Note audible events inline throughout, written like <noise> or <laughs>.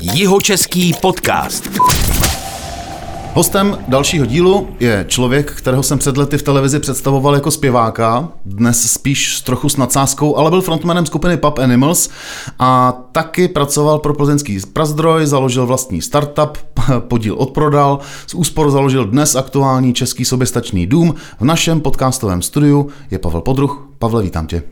Jihočeský podcast. Hostem dalšího dílu je člověk, kterého jsem před lety v televizi představoval jako zpěváka, dnes spíš trochu s nadsázkou, ale byl frontmanem skupiny Pub Animals a taky pracoval pro plzeňský Prazdroj, založil vlastní startup, <laughs> podíl odprodal, z úspor založil dnes aktuální český soběstačný dům. V našem podcastovém studiu je Pavel Podruh. Pavle, vítám tě.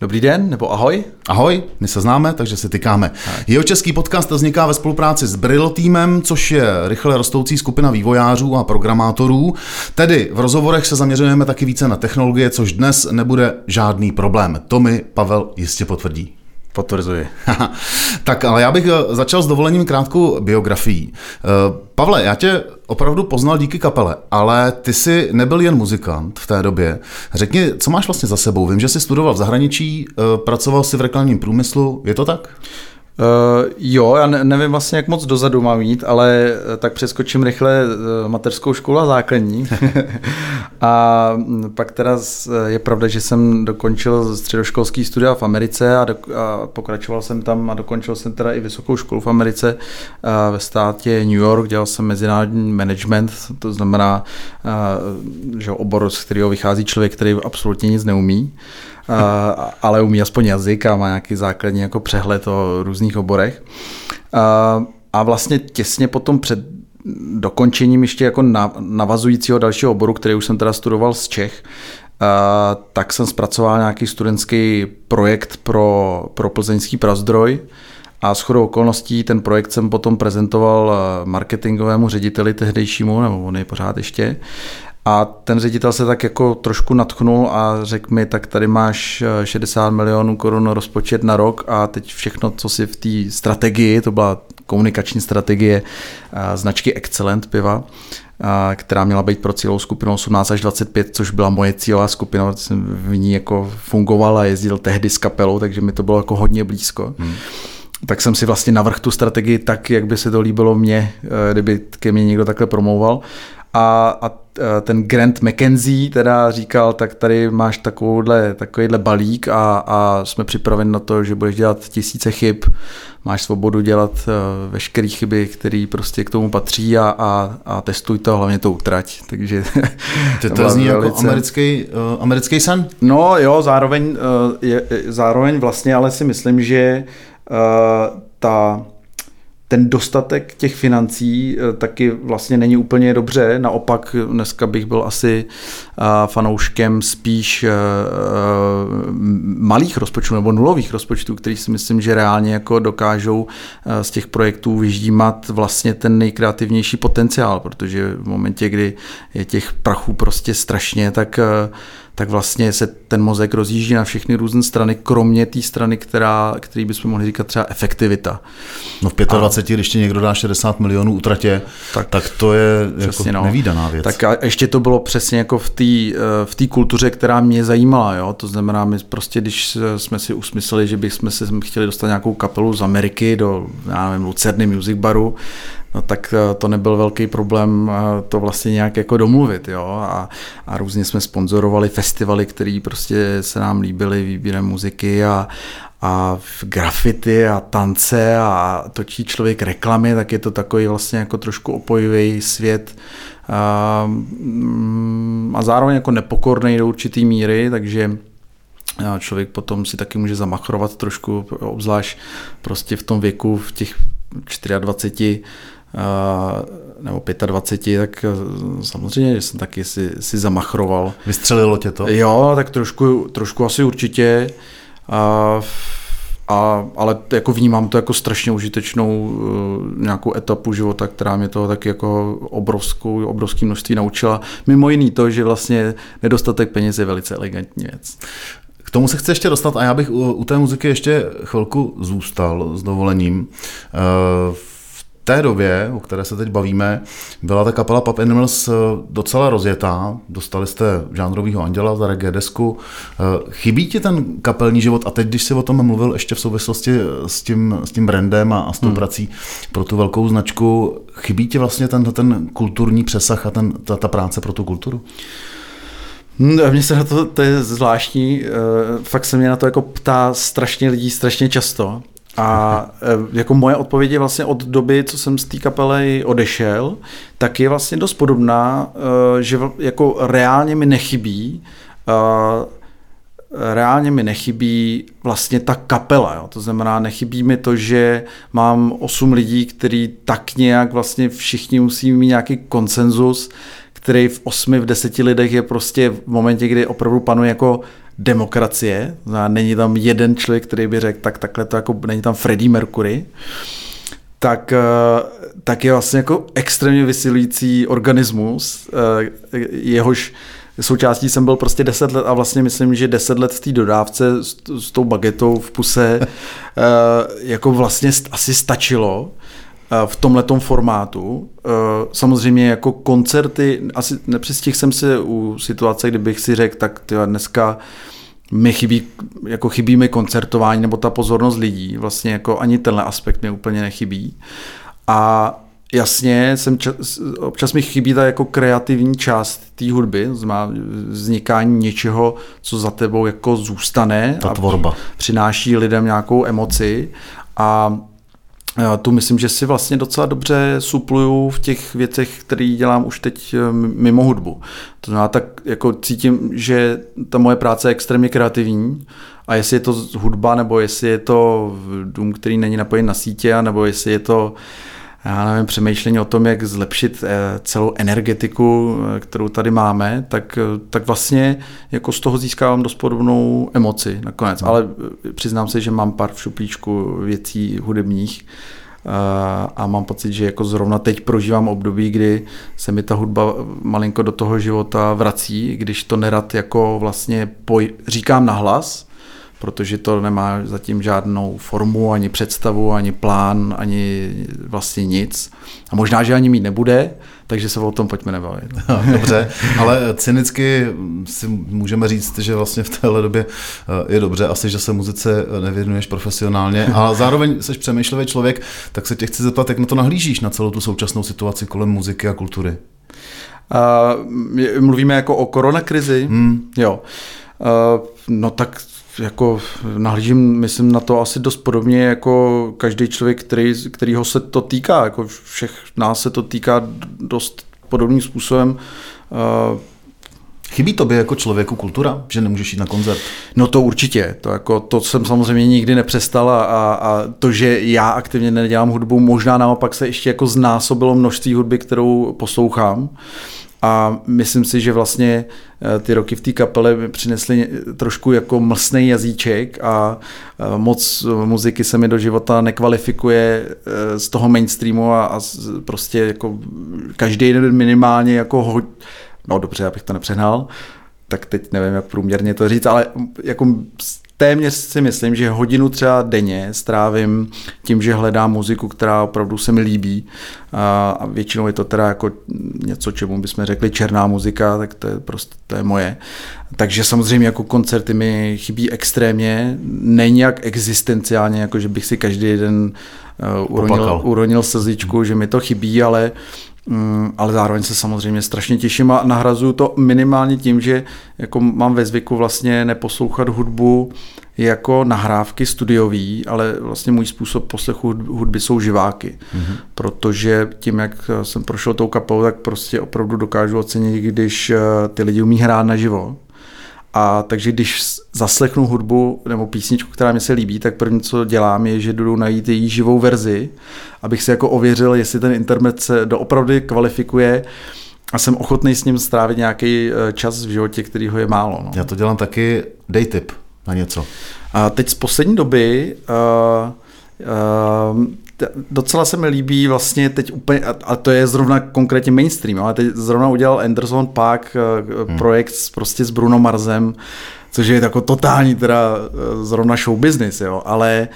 Dobrý den, nebo ahoj. Ahoj, my se známe, takže si tykáme. Jeho český podcast vzniká ve spolupráci s Brillo týmem, což je rychle rostoucí skupina vývojářů a programátorů. Tedy v rozhovorech se zaměřujeme taky více na technologie, což dnes nebude žádný problém. To mi Pavel jistě potvrdí. Potvrzuji. <laughs> tak ale já bych eh, začal s dovolením krátkou biografií. Eh, Pavle, já tě opravdu poznal díky kapele, ale ty jsi nebyl jen muzikant v té době. Řekni, co máš vlastně za sebou? Vím, že jsi studoval v zahraničí, eh, pracoval si v reklamním průmyslu, je to tak? Jo, já ne, nevím vlastně, jak moc dozadu mám jít, ale uh, tak přeskočím rychle uh, mateřskou školu a základní. <laughs> a pak teda je pravda, že jsem dokončil středoškolský studia v Americe a, do, a pokračoval jsem tam a dokončil jsem teda i vysokou školu v Americe uh, ve státě New York, dělal jsem mezinárodní management, to znamená, uh, že obor, z kterého vychází člověk, který absolutně nic neumí ale umí aspoň jazyk a má nějaký základní jako přehled o různých oborech. A vlastně těsně potom před dokončením ještě jako navazujícího dalšího oboru, který už jsem teda studoval z Čech, tak jsem zpracoval nějaký studentský projekt pro, pro plzeňský prazdroj, a s chodou okolností ten projekt jsem potom prezentoval marketingovému řediteli tehdejšímu, nebo on je pořád ještě. A ten ředitel se tak jako trošku natchnul a řekl mi, tak tady máš 60 eh, milionů korun rozpočet na rok a teď všechno, co si v té strategii, to byla komunikační strategie eh, značky Excellent piva, eh, která měla být pro cílovou skupinu 18 až 25, což byla moje cílová skupina, jsem v ní jako fungoval a jezdil tehdy s kapelou, takže mi to bylo jako hodně blízko. Hmm tak jsem si vlastně navrhl tu strategii tak, jak by se to líbilo mně, kdyby ke mně někdo takhle promlouval. A, a Eh, ten Grant McKenzie teda říkal, tak tady máš takovouhle, takovýhle balík a, a jsme připraveni na to, že budeš dělat tisíce chyb, máš svobodu dělat uh, veškeré chyby, které prostě k tomu patří a, a, a testuj to, hlavně to utrať. <laughs> Takže to, to zní jako velice... americký, uh, americký sen? No jo, zároveň, uh, je, zároveň vlastně ale si myslím, že uh, ta ten dostatek těch financí eh, taky vlastně není úplně dobře. Naopak dneska bych byl asi eh, fanouškem spíš eh, malých rozpočtů nebo nulových rozpočtů, který si myslím, že reálně jako dokážou z těch projektů vyždímat vlastně ten nejkreativnější potenciál, protože v momentě, kdy je těch prachů prostě strašně, tak tak vlastně se ten mozek rozjíždí na všechny různé strany, kromě té strany, která, který bychom mohli říkat třeba efektivita. No v 25, a, když ti někdo dá 60 milionů utratě, tak, tak to je jako no. nevýdaná věc. Tak a ještě to bylo přesně jako v té eh, v kultuře, která mě zajímala. Jo? To znamená, my prostě, když jsme si usmysleli, že bychom se chtěli dostat nějakou kapelu z Ameriky do, já nevím, Lucerny Music Baru, no tak eh, to nebyl velký problém eh, to vlastně nějak jako domluvit, jo, a, a různě jsme sponzorovali festivaly, které prostě se nám líbily výběrem muziky a, a v grafity a tance a točí člověk reklamy, tak je to takový vlastně jako trošku opojivý svět a, mm, a zároveň jako nepokorný do určitý míry, takže člověk potom si taky může zamachrovat trošku, obzvlášť prostě v tom věku, v těch 24 nebo 25, tak e, samozřejmě jsem taky si, si zamachroval. Vystřelilo tě to? Jo, tak trošku, trošku asi určitě. A, a, ale jako vnímám to jako strašně užitečnou uh, nějakou etapu života, která mě toho taky jako obrovskou, obrovské množství naučila. Mimo jiný to, že vlastně nedostatek peněz je velice elegantní věc. K tomu se chci ještě dostat a já bych u, u té muziky ještě chvilku zůstal s dovolením. Uh, té době, o které se teď bavíme, byla ta kapela Pub Animals eh, docela rozjetá. Dostali jste žánrového anděla za reggae desku. Eh, chybí ti ten kapelní život? A teď, když si o tom mluvil ještě v souvislosti s tím, s tím brandem a, a s tou hmm. prací pro tu velkou značku, chybí ti vlastně ten, ten kulturní přesah a ten, ta, ta práce pro tu kulturu? Hm, mně se na to, to je zvláštní, eh, fakt se mě na to jako ptá strašně lidí strašně často A e, jako moje odpověď je vlastně od doby, co jsem z té kapely odešel, tak je vlastně dost podobná, e, že jako reálně mi nechybí e, reálně mi nechybí vlastně ta kapela. Jo. To znamená, nechybí mi to, že mám osm lidí, který tak nějak vlastně všichni musí mít nějaký konsenzus, který v osmi, v deseti lidech je prostě v momentě, kdy opravdu panuje jako demokracie. Není tam jeden člověk, který by řekl, tak takhle to jako, není tam Freddie Mercury tak, eh, tak je vlastně jako extrémně vysilující organismus, eh, jehož součástí jsem byl prostě 10 let a vlastně myslím, že 10 let v té dodávce s, s tou bagetou v puse eh, jako vlastně asi stačilo v tomhletom formátu. Samozřejmě jako koncerty, asi nepřestihl jsem se u situace, kdybych si řekl, tak tyjo, dneska mi chybí, jako chybí mi koncertování nebo ta pozornost lidí. Vlastně jako ani tenhle aspekt mi úplně nechybí. A jasně, jsem čas, občas mi chybí ta jako kreativní část té hudby, znamená vznikání něčeho, co za tebou jako zůstane. Ta tvorba. Přináší lidem nějakou emoci a já tu myslím, že si vlastně docela dobře supluju v těch věcech, které dělám už teď eh, mimo hudbu. To znamená, tak jako cítím, že ta moje práce je extrémně kreativní a jestli je to hudba, nebo jestli je to dům, který není napojen na sítě, nebo jestli je to já nevím, přemýšlení o tom, jak zlepšit eh, celou energetiku, eh, kterou tady máme, tak, tak vlastně jako z toho získávám dost podobnou emoci nakonec. No. Ale přiznám se, že mám pár v šuplíčku věcí hudebních, a mám pocit, že jako zrovna teď prožívám období, kdy se mi ta hudba malinko do toho života vrací, když to nerad jako vlastně poj- říkám nahlas, protože to nemá zatím žádnou formu, ani představu, ani plán, ani vlastně nic. A možná, že ani mít nebude, takže se o tom pojďme nebavit. <laughs> Dobře, ale cynicky si můžeme říct, že vlastně v téhle době eh, je dobře asi, že se muzice nevěnuješ profesionálně, <laughs> a zároveň jsi přemýšlivý člověk, tak se tě chci zeptat, jak na to nahlížíš, na celou tu současnou situaci kolem muziky a kultury? Uh, mluvíme jako o koronakrizi? Hmm. Jo. Uh, no tak jako nahlížím, myslím na to asi dost podobně jako každý člověk, který, kterýho se to týká, jako všech nás se to týká dost podobným způsobem. Chybí tobě jako člověku kultura, že nemůžeš jít na koncert? No to určitě, to, jako, to jsem samozřejmě nikdy nepřestal a, a to, že já aktivně nedělám hudbu, možná naopak se ještě jako znásobilo množství hudby, kterou poslouchám. A myslím si, že vlastně eh, ty roky v té kapele mi přinesly trošku jako mlsný jazyček a eh, moc muziky se mi do života nekvalifikuje eh, z toho mainstreamu a, a prostě jako každý den minimálně jako ho, no dobře, abych to nepřehnal, tak teď nevím, jak průměrně to říct, ale jako téměř si myslím, že hodinu třeba denně strávím tím, že hledám muziku, která opravdu se mi líbí. A většinou je to teda jako něco, čemu bychom řekli černá muzika, tak to je prostě to je moje. Takže samozřejmě jako koncerty mi chybí extrémně, není jak existenciálně, jako že bych si každý den uh, uronil, uronil slzičku, že mi to chybí, ale Mm, ale zároveň se samozřejmě strašně těším a nahrazuju to minimálně tím, že jako mám ve zvyku vlastně neposlouchat hudbu jako nahrávky studiový, ale vlastně můj způsob poslechu hudby jsou živáky, mm-hmm. protože tím, jak jsem prošel tou kapelou, tak prostě opravdu dokážu ocenit, když eh, ty lidi umí hrát naživo a takže když zaslechnu hudbu nebo písničku, která mi se líbí, tak první, co dělám, je, že jdu najít její živou verzi, abych si jako ověřil, jestli ten internet se doopravdy kvalifikuje a jsem ochotný s ním strávit nějaký eh, čas v životě, který ho je málo. No. Já to dělám taky, dej tip na něco. A teď z poslední doby uh, uh, docela se mi líbí vlastně teď úplně, a to je zrovna konkrétně mainstream, ale teď zrovna udělal Anderson Park eh, hmm. projekt prostě s Bruno Marsem, což je jako totální teda eh, zrovna show business, jo, ale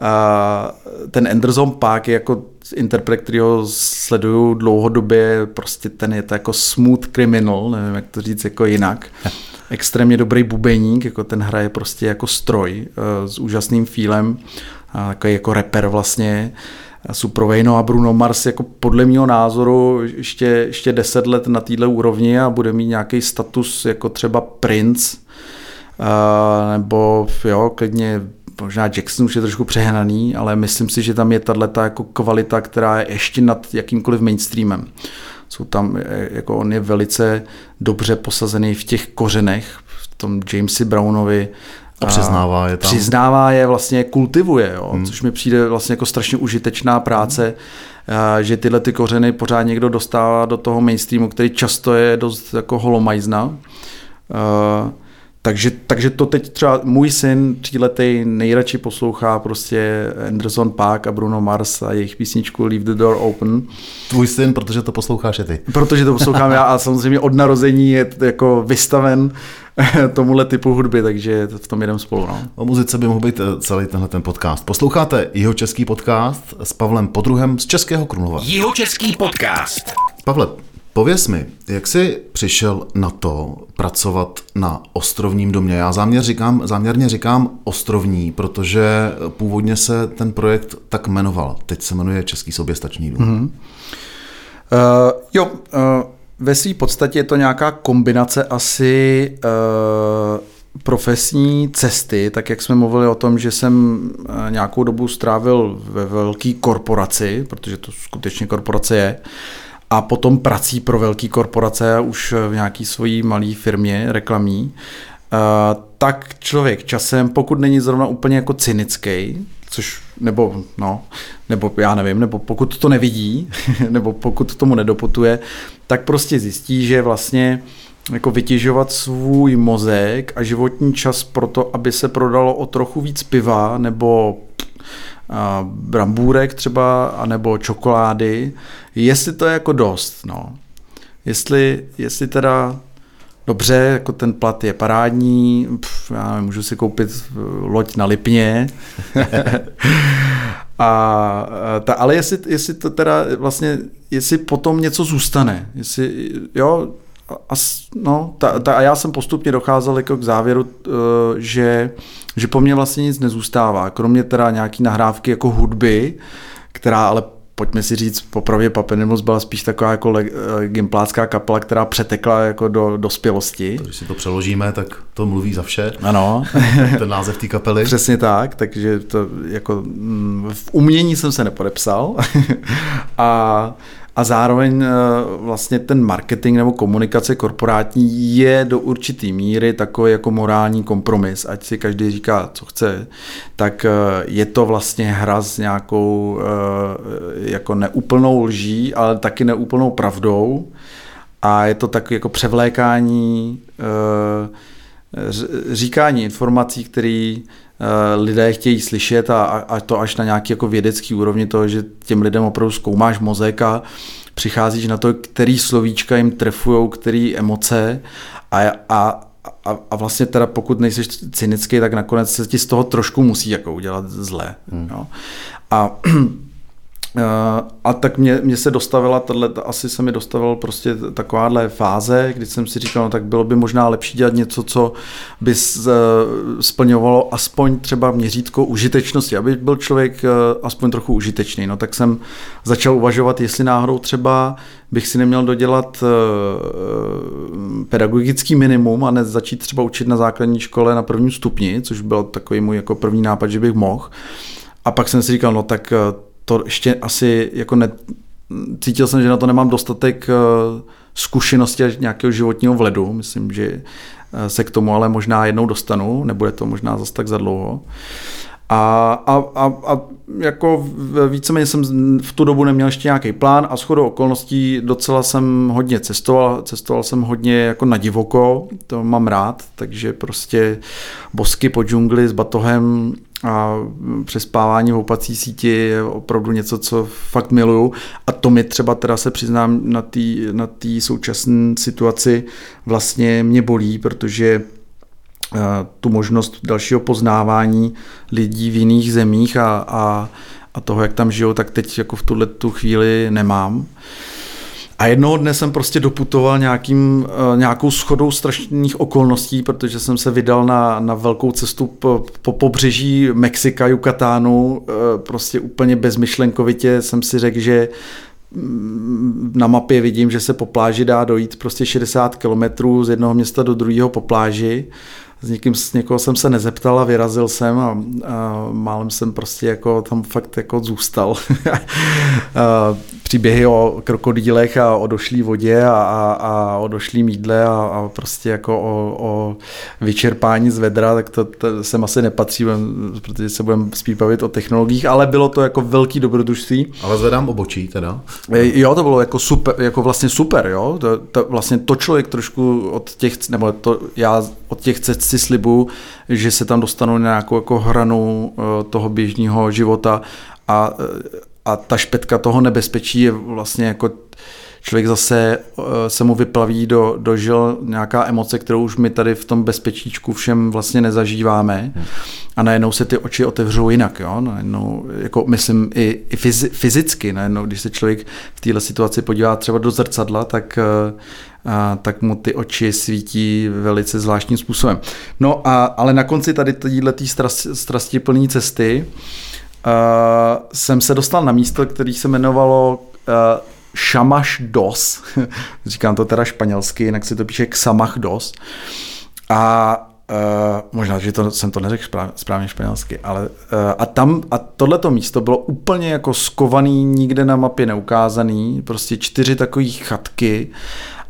a ten Anderson Park je jako interpret, který ho sleduju dlouhodobě, prostě ten je to jako smooth criminal, nevím jak to říct jako jinak. Extrémně dobrý bubeník, jako ten hraje prostě jako stroj s úžasným feelem takový jako rapper vlastně, Suprovejno a Bruno Mars jako podle mého názoru ještě, ještě deset let na této úrovni a bude mít nějaký status jako třeba Prince, nebo jo, klidně možná Jackson už je trošku přehnaný, ale myslím si, že tam je tato jako kvalita, která je ještě nad jakýmkoliv mainstreamem. Jsou tam, eh, jako on je velice dobře posazený v těch kořenech, v tom Jamesi Brownovi, a přiznává je tam. Přiznává je, vlastně kultivuje, jo, hmm. což mi přijde vlastně jako strašně užitečná práce, hmm. že tyhle ty kořeny pořád někdo dostává do toho mainstreamu, který často je dost jako holomajzna. Takže, takže to teď třeba můj syn tříletý nejradši poslouchá prostě Anderson Park a Bruno Mars a jejich písničku Leave the Door Open. Tvůj syn, protože to posloucháš i ty. Protože to poslouchám já a samozřejmě od narození je jako vystaven <laughs> tomuhle typu hudby, takže v tom jedem spolu. No. O muzice by mohl být eh, celý tenhle ten podcast. Posloucháte jeho český podcast s Pavlem Podruhem z Českého Krumlova. Jeho český podcast. Pavle, Pověz mi, jak jsi přišel na to pracovat na ostrovním domě? Já záměr říkám, záměrně říkám ostrovní, protože původně se ten projekt tak jmenoval. Teď se jmenuje Český soběstačný dům. Mm-hmm. Uh, jo, uh, ve své podstatě je to nějaká kombinace asi uh, profesní cesty, tak jak jsme mluvili o tom, že jsem nějakou dobu strávil ve velké korporaci, protože to skutečně korporace je, a potom prací pro velké korporace už v nějaký svojí malé firmě reklamní, eh, tak člověk časem, pokud není zrovna úplně jako cynický, což, nebo, no, nebo já nevím, nebo pokud to nevidí, <laughs> nebo pokud tomu nedoputuje, tak prostě zjistí, že vlastně jako vytěžovat svůj mozek a životní čas pro to, aby se prodalo o trochu víc piva nebo brambůrek třeba, anebo čokolády, jestli to je jako dost, no. Jestli, jestli teda dobře, jako ten plat je parádní, pf, já nevím, můžu si koupit eh, loď na Lipně, <laughs> a, ta, ale jestli, jestli to teda vlastně, jestli potom něco zůstane, jestli, jo, a, no, ta, ta, a já jsem postupně docházel jako k závěru, eh, že, že po mně vlastně nic nezůstává, kromě teda nějaký nahrávky jako hudby, která ale pojďme si říct, popravě Papenimus byla spíš taková jako le, eh, gimplácká kapela, která přetekla jako do dospělosti. Když si to přeložíme, tak to mluví za vše. Ano. <laughs> Ten název té kapely. Přesně tak, takže to jako mm, v umění jsem se nepodepsal. <laughs> a a zároveň eh, vlastně ten marketing nebo komunikace korporátní je do určitý míry takový jako morální kompromis, ať si každý říká, co chce, tak eh, je to vlastně hra s nějakou eh, jako neúplnou lží, ale taky neúplnou pravdou. A je to tak jako převlékání říkání informací, které lidé chtějí slyšet a, a to až na nějaký jako vědecký úrovni toho, že těm lidem opravdu zkoumáš mozek a přicházíš na to, který slovíčka jim trefují, který emoce a, a, a, a vlastně teda pokud nejsi cynický, tak nakonec se ti z toho trošku musí jako udělat zlé. Hmm. Jo. A <clears throat> Eh, a tak mě, mě se dostavila, tato, asi se mi dostavil prostě takováhle fáze, kdy jsem si říkal, no tak bylo by možná lepší dělat něco, co by eh, splňovalo aspoň třeba měřítko užitečnosti, aby byl člověk eh, aspoň trochu užitečný. No tak jsem začal uvažovat, jestli náhodou třeba bych si neměl dodělat pedagogický minimum a ne začít třeba učit na základní škole na prvním stupni, což byl takový můj jako první nápad, že bych mohl. A pak jsem si říkal, no tak to ještě asi jako ne, cítil jsem, že na to nemám dostatek eh, zkušenosti nějakého životního vledu. Myslím, že eh, se k tomu ale možná jednou dostanu, nebude to možná zase tak za dlouho. A, a, a, a jako víceméně jsem v tu dobu neměl ještě nějaký plán a shodou okolností docela jsem hodně cestoval, cestoval jsem hodně jako na divoko, to mám rád, takže prostě bosky po džungli s batohem a přespávání v opací síti je opravdu něco, co fakt miluju a to mi třeba teda se přiznám na té na současné situaci vlastně mě bolí, protože eh, tu možnost dalšího poznávání lidí v jiných zemích a, a, a toho, jak tam žijou, tak teď jako v tuhle tu chvíli nemám. A jednoho dne jsem prostě doputoval nějakým, eh, nějakou schodou strašných okolností, protože jsem se vydal na, na velkou cestu po, po pobřeží Mexika, Yucatánu, eh, prostě úplně bezmyšlenkovitě jsem si řekl, že mm, na mapě vidím, že se po pláži dá dojít prostě 60 kilometrů z jednoho města do druhého po pláži s někým, s někoho jsem se nezeptal a vyrazil jsem a, a málem jsem prostě jako tam fakt jako zůstal. <laughs> Příběhy o krokodýlech a o došlý vodě a, a, a o došlý mídle a, a prostě jako o, o vyčerpání z vedra, tak to, to sem asi nepatří, protože se budeme spíš bavit o technologiích, ale bylo to jako velký dobrodružství. Ale zvedám obočí teda. E, jo, to bylo jako super, jako vlastně super, jo. To, to, vlastně to člověk trošku od těch, nebo to já od těch cest si slibu, že se tam dostanou na nějakou jako hranu eh, toho běžného života a, eh, a ta špetka toho nebezpečí je vlastně jako člověk zase eh, se mu vyplaví do, do žil nějaká emoce, kterou už my tady v tom bezpečíčku všem vlastně nezažíváme a najednou se ty oči otevřou jinak, jo? Najednou, jako myslím i, i fyzicky, najednou, když se člověk v této situaci podívá třeba do zrcadla, tak a, tak mu ty oči svítí velice zvláštním způsobem. No a, ale na konci tady této strasti, strastiplné cesty a, jsem se dostal na místo, který se jmenovalo a, Šamaš dos, <laughs> říkám to teda španělsky, jinak se to píše Xamach dos. A Uh, možná, že to, jsem to neřekl správně španělsky, ale uh, a tam, a tohleto místo bylo úplně jako skovaný, nikde na mapě neukázaný, prostě čtyři takové chatky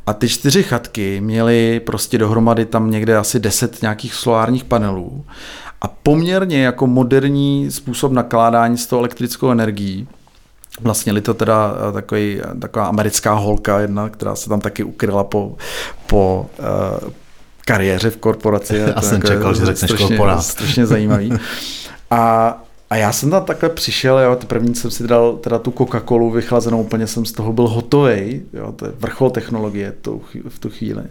a ty čtyři chatky měly prostě dohromady tam někde asi deset nějakých solárních panelů a poměrně jako moderní způsob nakládání s tou elektrickou energií. Vlastně to teda eh, takový, taková americká holka jedna, která se tam taky ukryla po, po uh, kariéře v korporaci. <laughs> Já jsem jako čekal, že řekneš korporát. Strašně zajímavý. A a já jsem tam takhle přišel, jo, ty první jsem si dal teda tu Coca-Colu vychlazenou, úplně jsem z toho byl hotový, jo, to je vrchol technologie to, v tu chvíli.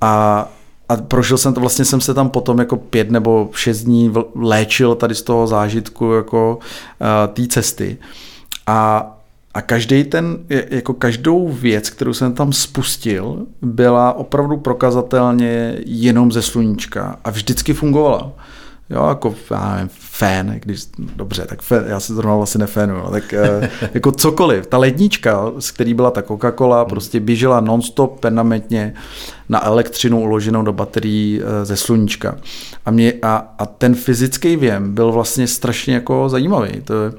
A, a prožil jsem to, vlastně jsem se tam potom jako pět nebo šest dní léčil tady z toho zážitku jako uh, té cesty. A a každý ten, jako každou věc, kterou jsem tam spustil, byla opravdu prokazatelně jenom ze sluníčka a vždycky fungovala. Jo, jako já nevím, fén, když, dobře, tak fén, já se zrovna vlastně nefénu, no, tak eh, <laughs> jako cokoliv. Ta lednička, z který byla ta Coca-Cola, hmm. prostě běžela nonstop permanentně na elektřinu uloženou do baterií eh, ze sluníčka. A, mě, a, a ten fyzický věm byl vlastně strašně jako zajímavý. To je,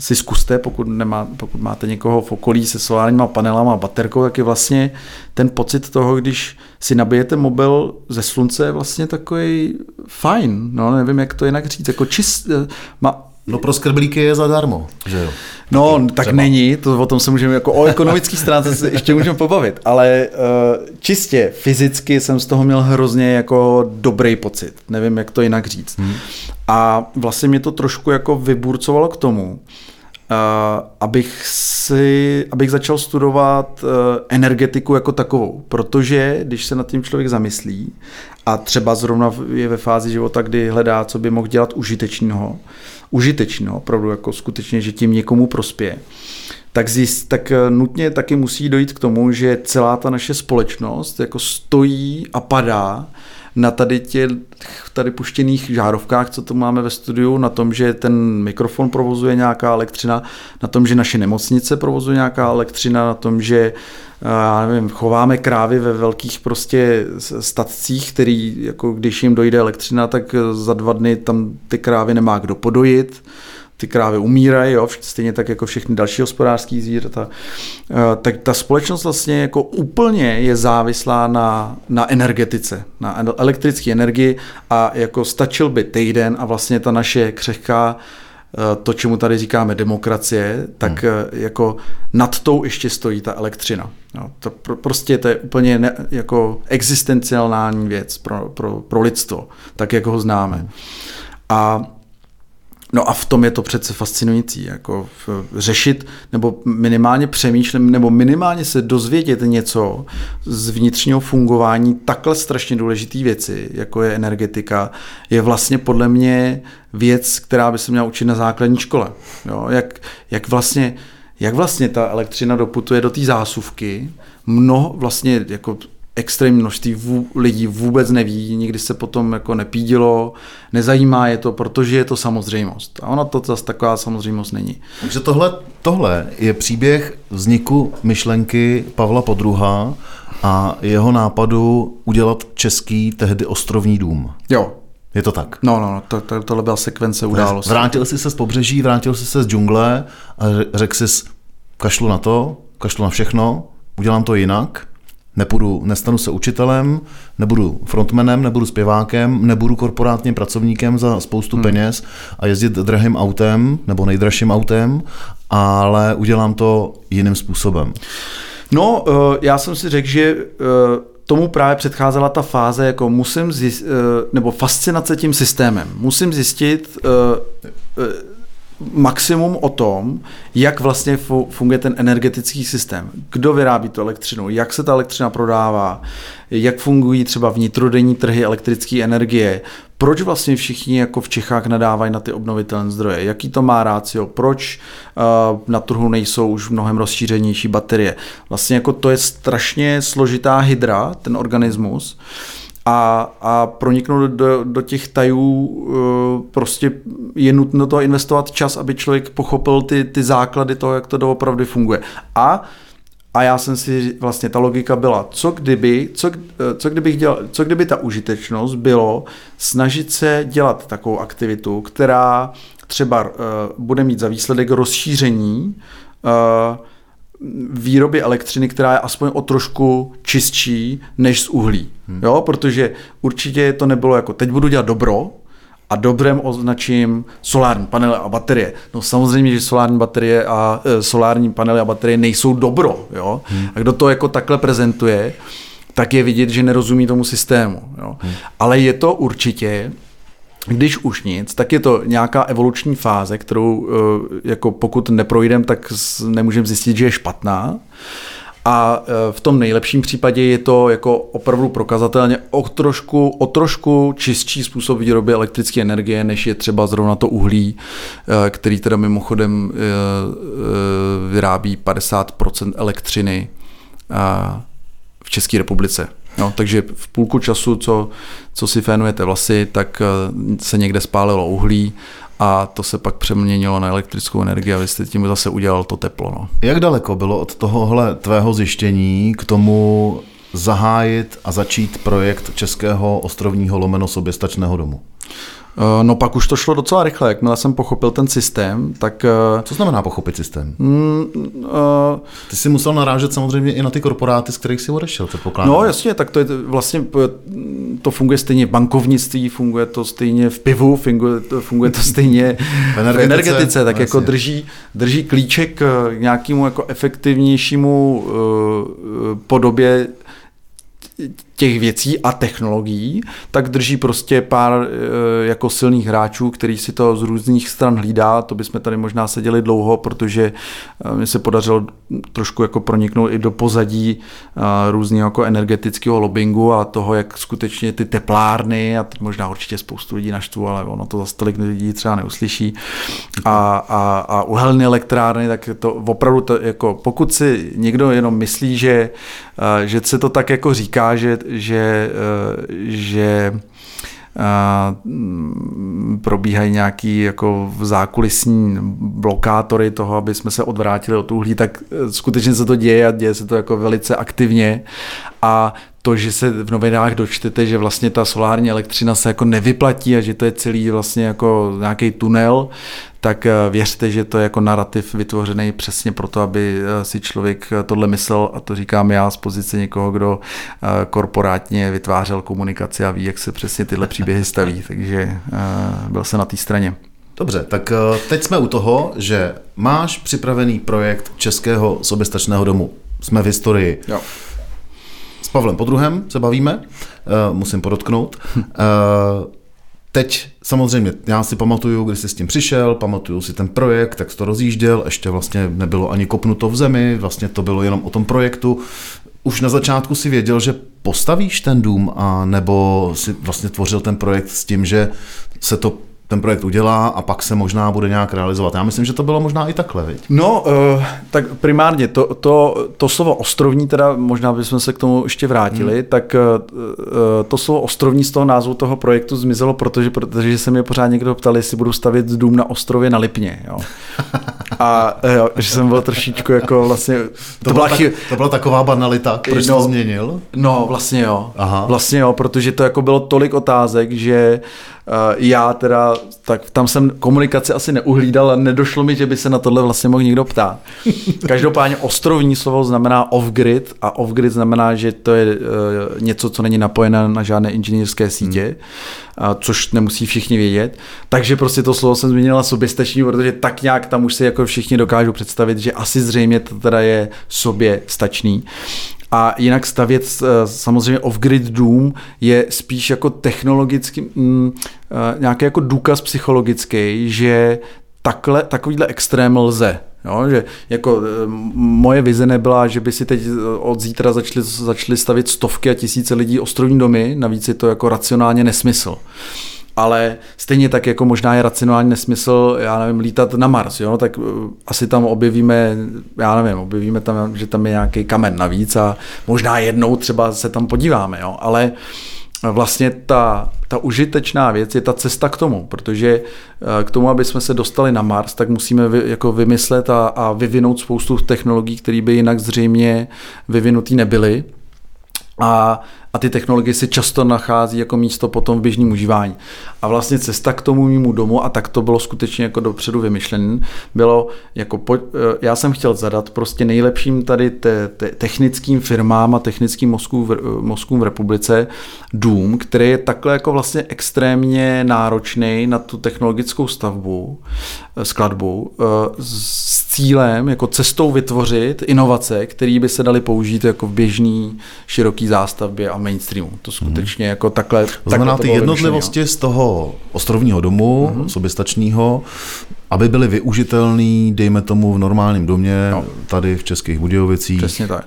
si zkuste, pokud, nemá, pokud máte někoho v okolí se solárníma panelama a baterkou, tak je vlastně ten pocit toho, když si nabijete mobil ze slunce, je vlastně takový fajn. No, nevím, jak to jinak říct. Jako čist, ma, No pro skrblíky je zadarmo, že jo? No, Taky tak třeba. není, to o tom se můžeme jako o ekonomický stránce se ještě můžeme pobavit, ale uh, čistě fyzicky jsem z toho měl hrozně jako dobrý pocit, nevím, jak to jinak říct. Hmm. A vlastně mě to trošku jako vyburcovalo k tomu, Uh, abych, si, abych začal studovat uh, energetiku jako takovou. Protože když se nad tím člověk zamyslí a třeba zrovna je ve fázi života, kdy hledá, co by mohl dělat užitečného, užitečného, opravdu jako skutečně, že tím někomu prospěje, tak, zjist, tak eh, nutně taky musí dojít k tomu, že celá ta naše společnost jako stojí a padá na tady těch tady puštěných žárovkách, co tu máme ve studiu, na tom, že ten mikrofon provozuje nějaká elektřina, na tom, že naše nemocnice provozuje nějaká elektřina, na tom, že eh, já nevím, chováme krávy ve velkých prostě statcích, který jako když jim dojde elektřina, tak za dva dny tam ty krávy nemá kdo podojit ty krávy umírají, jo, stejně tak jako všechny další hospodářské zvířata, eh, tak ta společnost vlastně jako úplně je závislá na, na energetice, na elektrické energii a jako stačil by týden a vlastně ta naše křehká eh, to, čemu tady říkáme demokracie, tak hmm. Eh, jako nad tou ještě stojí ta elektřina. Jo, to pro, prostě to je úplně ne, jako existenciální věc pro, pro, pro lidstvo, tak jak ho známe. A No a v tom je to přece fascinující, jako řešit nebo minimálně přemýšlet, nebo minimálně se dozvědět něco z vnitřního fungování takhle strašně důležité věci, jako je energetika, je vlastně podle mě věc, která by se měla učit na základní škole. Jo? Jak, jak, vlastně, jak vlastně ta elektřina doputuje do té zásuvky, mnoho vlastně jako extrémní množství vů, lidí vůbec neví, nikdy se potom jako nepídilo, nezajímá je to, protože je to samozřejmost. A ona to zase taková samozřejmost není. Takže tohle, tohle je příběh vzniku myšlenky Pavla Podruha a jeho nápadu udělat český tehdy ostrovní dům. Jo, Je to tak? no, no, no to, to, tohle byla sekvence událostí. Vrátil jsi se z pobřeží, vrátil jsi se z džungle a ře- řekl jsi, kašlu na to, kašlu na všechno, udělám to jinak, nepůjdu, nestanu se učitelem, nebudu frontmanem, nebudu zpěvákem, nebudu korporátním pracovníkem za spoustu hmm. peněz a jezdit drahým autem nebo nejdražším autem, ale udělám to jiným způsobem. No, eh, já jsem si řekl, že eh, tomu právě předcházela ta fáze, jako musím zjistit, nebo fascinace tím systémem. Musím zjistit eh, eh, maximum o tom, jak vlastně fu- funguje ten energetický systém. Kdo vyrábí tu elektřinu, jak se ta elektřina prodává, jak fungují třeba vnitrodenní trhy elektrické energie, proč vlastně všichni jako v Čechách nadávají na ty obnovitelné zdroje, jaký to má rácio, proč uh, na trhu nejsou už mnohem rozšířenější baterie. Vlastně jako to je strašně složitá hydra, ten organismus, a, a proniknout do, do těch tajů uh, prostě je nutno to investovat čas, aby člověk pochopil ty, ty základy toho, jak to doopravdy funguje. A a já jsem si vlastně, ta logika byla, co kdyby, co, co, kdybych dělal, co kdyby ta užitečnost bylo snažit se dělat takovou aktivitu, která třeba uh, bude mít za výsledek rozšíření uh, výroby elektřiny, která je aspoň o trošku čistší než z uhlí. Hmm. Jo, protože určitě to nebylo jako teď budu dělat dobro, a dobrem označím solární panely a baterie. No samozřejmě, že solární baterie a e, solární panely a baterie nejsou dobro. Jo? Hmm. A kdo to jako takhle prezentuje, tak je vidět, že nerozumí tomu systému. Jo? Hmm. Ale je to určitě když už nic, tak je to nějaká evoluční fáze, kterou jako pokud neprojdem, tak nemůžeme zjistit, že je špatná. A v tom nejlepším případě je to jako opravdu prokazatelně o trošku, o trošku čistší způsob výroby elektrické energie, než je třeba zrovna to uhlí, který teda mimochodem vyrábí 50% elektřiny v České republice. No, takže v půlku času, co, co si fénujete vlasy, tak se někde spálilo uhlí a to se pak přeměnilo na elektrickou energii a vy jste tím zase udělal to teplo. No. Jak daleko bylo od tohohle tvého zjištění k tomu zahájit a začít projekt Českého ostrovního lomeno soběstačného domu? No pak už to šlo docela rychle, jakmile jsem pochopil ten systém, tak... Co znamená pochopit systém? Mm, uh, Ty jsi musel narážet samozřejmě i na ty korporáty, z kterých jsi odešel, předpokládám. No jasně, tak to je vlastně, to funguje stejně v bankovnictví, funguje to stejně v pivu, funguje to, funguje to stejně <laughs> v energetice, v energetice tak no, jako drží, drží klíček k nějakému jako efektivnějšímu uh, podobě těch věcí a technologií, tak drží prostě pár jako silných hráčů, který si to z různých stran hlídá. To bychom tady možná seděli dlouho, protože mi se podařilo trošku jako proniknout i do pozadí různého jako energetického lobbingu a toho, jak skutečně ty teplárny, a teď možná určitě spoustu lidí naštvu, ale ono to za tolik lidí třeba neuslyší, a, a, a uhelné elektrárny, tak to opravdu, to, jako pokud si někdo jenom myslí, že, že se to tak jako říká, že, že, že probíhají nějaký jako zákulisní blokátory toho, aby jsme se odvrátili od uhlí, tak skutečně se to děje a děje se to jako velice aktivně. A to, že se v novinách dočtete, že vlastně ta solární elektřina se jako nevyplatí a že to je celý vlastně jako nějaký tunel, tak věřte, že to je jako narrativ vytvořený přesně proto, aby si člověk tohle myslel a to říkám já z pozice někoho, kdo korporátně vytvářel komunikaci a ví, jak se přesně tyhle příběhy staví, <laughs> takže byl jsem na té straně. Dobře, tak teď jsme u toho, že máš připravený projekt Českého soběstačného domu. Jsme v historii. Jo. S Pavlem Podruhem se bavíme, musím podotknout. Teď samozřejmě, já si pamatuju, kdy jsi s tím přišel, pamatuju si ten projekt, jak jsi to rozjížděl, ještě vlastně nebylo ani kopnuto v zemi, vlastně to bylo jenom o tom projektu. Už na začátku si věděl, že postavíš ten dům, a nebo si vlastně tvořil ten projekt s tím, že se to ten projekt udělá a pak se možná bude nějak realizovat. Já myslím, že to bylo možná i takhle, viď? No, uh, tak primárně to, to, to slovo ostrovní, teda možná bychom se k tomu ještě vrátili, hmm. tak uh, to slovo ostrovní z toho názvu toho projektu zmizelo, protože, protože se mě pořád někdo ptal, jestli budu stavět dům na ostrově na Lipně. Jo. A jo, že jsem byl trošičku jako vlastně... To, to, byla, tak, to byla taková banalita, proč no, to změnil? No, vlastně jo. Aha. Vlastně jo, protože to jako bylo tolik otázek, že uh, já teda, tak tam jsem komunikaci asi neuhlídal a nedošlo mi, že by se na tohle vlastně mohl někdo ptát. <laughs> Každopádně ostrovní slovo znamená off-grid a off-grid znamená, že to je uh, něco, co není napojené na žádné inženýrské sítě, hmm. což nemusí všichni vědět. Takže prostě to slovo jsem změnila soběstačný, protože tak nějak tam už si jako všichni dokážou představit, že asi zřejmě to teda je sobě stačný. A jinak stavět eh, samozřejmě off-grid dům je spíš jako technologický, mm, eh, nějaký jako důkaz psychologický, že takhle, takovýhle extrém lze. Jo, že jako eh, moje vize nebyla, že by si teď od zítra začali, začali stavit stovky a tisíce lidí ostrovní domy, navíc je to jako racionálně nesmysl ale stejně tak jako možná je racionální nesmysl, já nevím, lítat na Mars, jo, tak uh, asi tam objevíme, já nevím, objevíme tam, že tam je nějaký kamen navíc a možná jednou třeba se tam podíváme, jo, ale vlastně ta, ta užitečná věc je ta cesta k tomu, protože uh, k tomu, aby jsme se dostali na Mars, tak musíme vy, jako vymyslet a, a vyvinout spoustu technologií, které by jinak zřejmě vyvinutý nebyly. A a ty technologie se často nachází jako místo potom v běžném užívání. A vlastně cesta k tomu mýmu domu, a tak to bylo skutečně jako dopředu vymyšlené, bylo jako, po, eh, já jsem chtěl zadat prostě nejlepším tady te, te, technickým firmám a technickým mozkům v, eh, mozkům v republice dům, který je takhle jako vlastně extrémně náročný na tu technologickou stavbu, eh, skladbu, s cílem, jako cestou vytvořit inovace, které by se daly použít jako v běžný široký zástavbě a mainstreamu. To skutečně hmm. jako takhle. To znamená takhle ty jednotlivosti z toho ostrovního domu, hmm. soběstačního, aby byly využitelný, dejme tomu v normálním domě, no. tady v Českých Budějovicích. Přesně tak.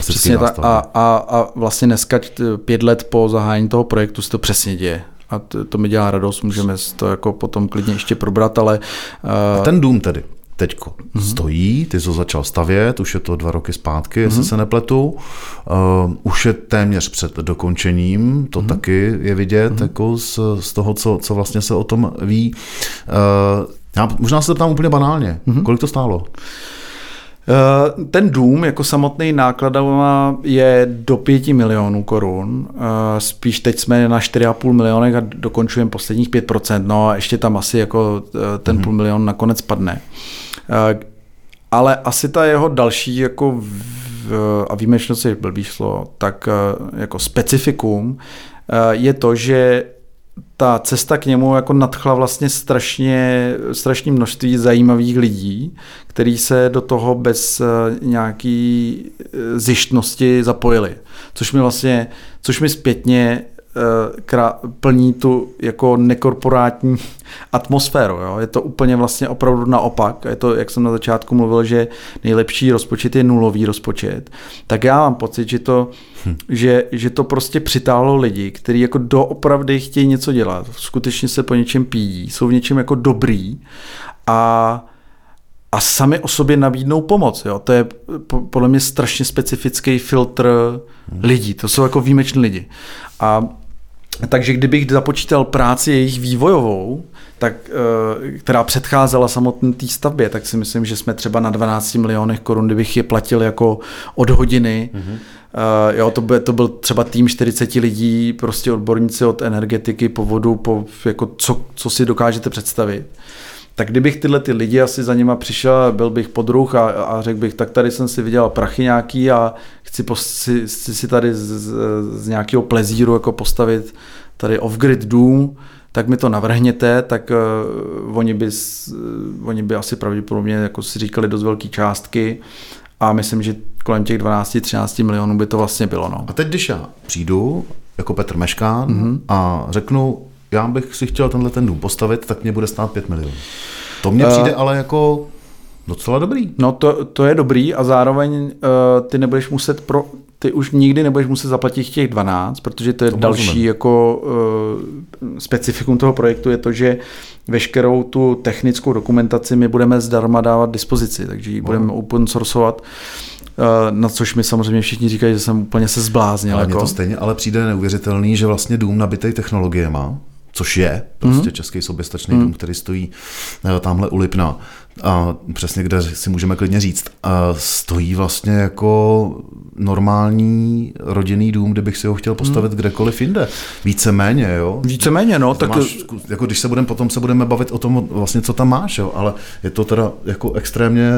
Přesně tak. A, a, a vlastně dneska pět let po zahájení toho projektu se to přesně děje a to, to mi dělá radost, můžeme to jako potom klidně ještě probrat, ale... Uh... A ten dům tedy, teďko mm-hmm. stojí, ty jsi ho začal stavět, už je to dva roky zpátky, mm-hmm. jestli mhm. se nepletu. Uh, už je téměř před dokončením, to mm-hmm. taky je vidět mm-hmm. jako z, z toho, co, co vlastně se o tom ví. Uh, já možná se ptám úplně banálně, mm-hmm. kolik to stálo? Eh, ten dům jako samotný nákladová je do 5 milionů korun. Spíš teď jsme na 4,5 milionech a dokončujeme posledních 5%. No a ještě tam asi jako ten mm-hmm. půl milion nakonec padne. Ale asi ta jeho další jako v, a výjimečnost je blbý šlo, tak eh, jako specifikum eh, je to, že ta cesta k němu jako nadchla vlastně strašně, strašně množství zajímavých lidí, kteří se do toho bez nějaký zjištnosti zapojili. Což mi vlastně, což mi zpětně Eh, která plní tu jako nekorporátní <laughs> atmosféru. Jo? Je to úplně vlastně opravdu naopak. Je to, jak jsem na začátku mluvil, že nejlepší rozpočet je nulový rozpočet. Tak já mám pocit, že to, hm. že, že to prostě přitáhlo lidi, kteří jako doopravdy chtějí něco dělat. Skutečně se po něčem píjí, jsou v něčem jako dobrý a a sami o sobě nabídnou pomoc. Jo? To je podle mě strašně specifický filtr hm. lidí. To jsou jako výjimeční lidi. A takže kdybych započítal práci jejich vývojovou, tak, eh, která předcházela samotné té stavbě, tak si myslím, že jsme třeba na 12 milionech korun, kdybych je platil jako od hodiny. Mm-hmm. Jo, to, by, to byl třeba tým 40 lidí, prostě odborníci od energetiky po vodu, po jako co, co si dokážete představit tak kdybych tyhle ty lidi asi za nima přišel, byl bych podruh a, a řekl bych, tak tady jsem si viděl prachy nějaký a chci, po, si, si, si tady z, z, z nějakého plezíru jako postavit tady off-grid dům, tak mi to navrhněte, tak uh, oni, by, uh, oni by asi pravděpodobně, jako si říkali, dost velké částky a myslím, že kolem těch 12-13 milionů by to vlastně bylo. No. A teď, když já přijdu jako Petr Meškán mm-hmm. a řeknu, já bych si chtěl tenhle ten dům postavit, tak mě bude stát 5 milionů. To mně přijde uh, ale jako docela dobrý. No to, to je dobrý a zároveň uh, ty nebudeš muset pro, ty už nikdy nebudeš muset zaplatit těch 12, protože to je to další rozumím. jako uh, specifikum toho projektu je to, že veškerou tu technickou dokumentaci my budeme zdarma dávat dispozici, takže ji budeme open sourceovat. Na což mi samozřejmě všichni říkají, že jsem úplně se zbláznil. Ale jako. to stejně ale přijde neuvěřitelný, že vlastně dům nabitý technologiemi, což je prostě mm-hmm. český soběstačný mm-hmm. dům, který stojí eh, tamhle u Lipna, a přesně kde si můžeme klidně říct, a stojí vlastně jako normální rodinný dům, kde bych si ho chtěl postavit hmm. kdekoliv jinde. Víceméně, jo. Víceméně, no. Tak... Máš, jako když se budeme, potom se budeme bavit o tom, vlastně, co tam máš, jo, ale je to teda jako extrémně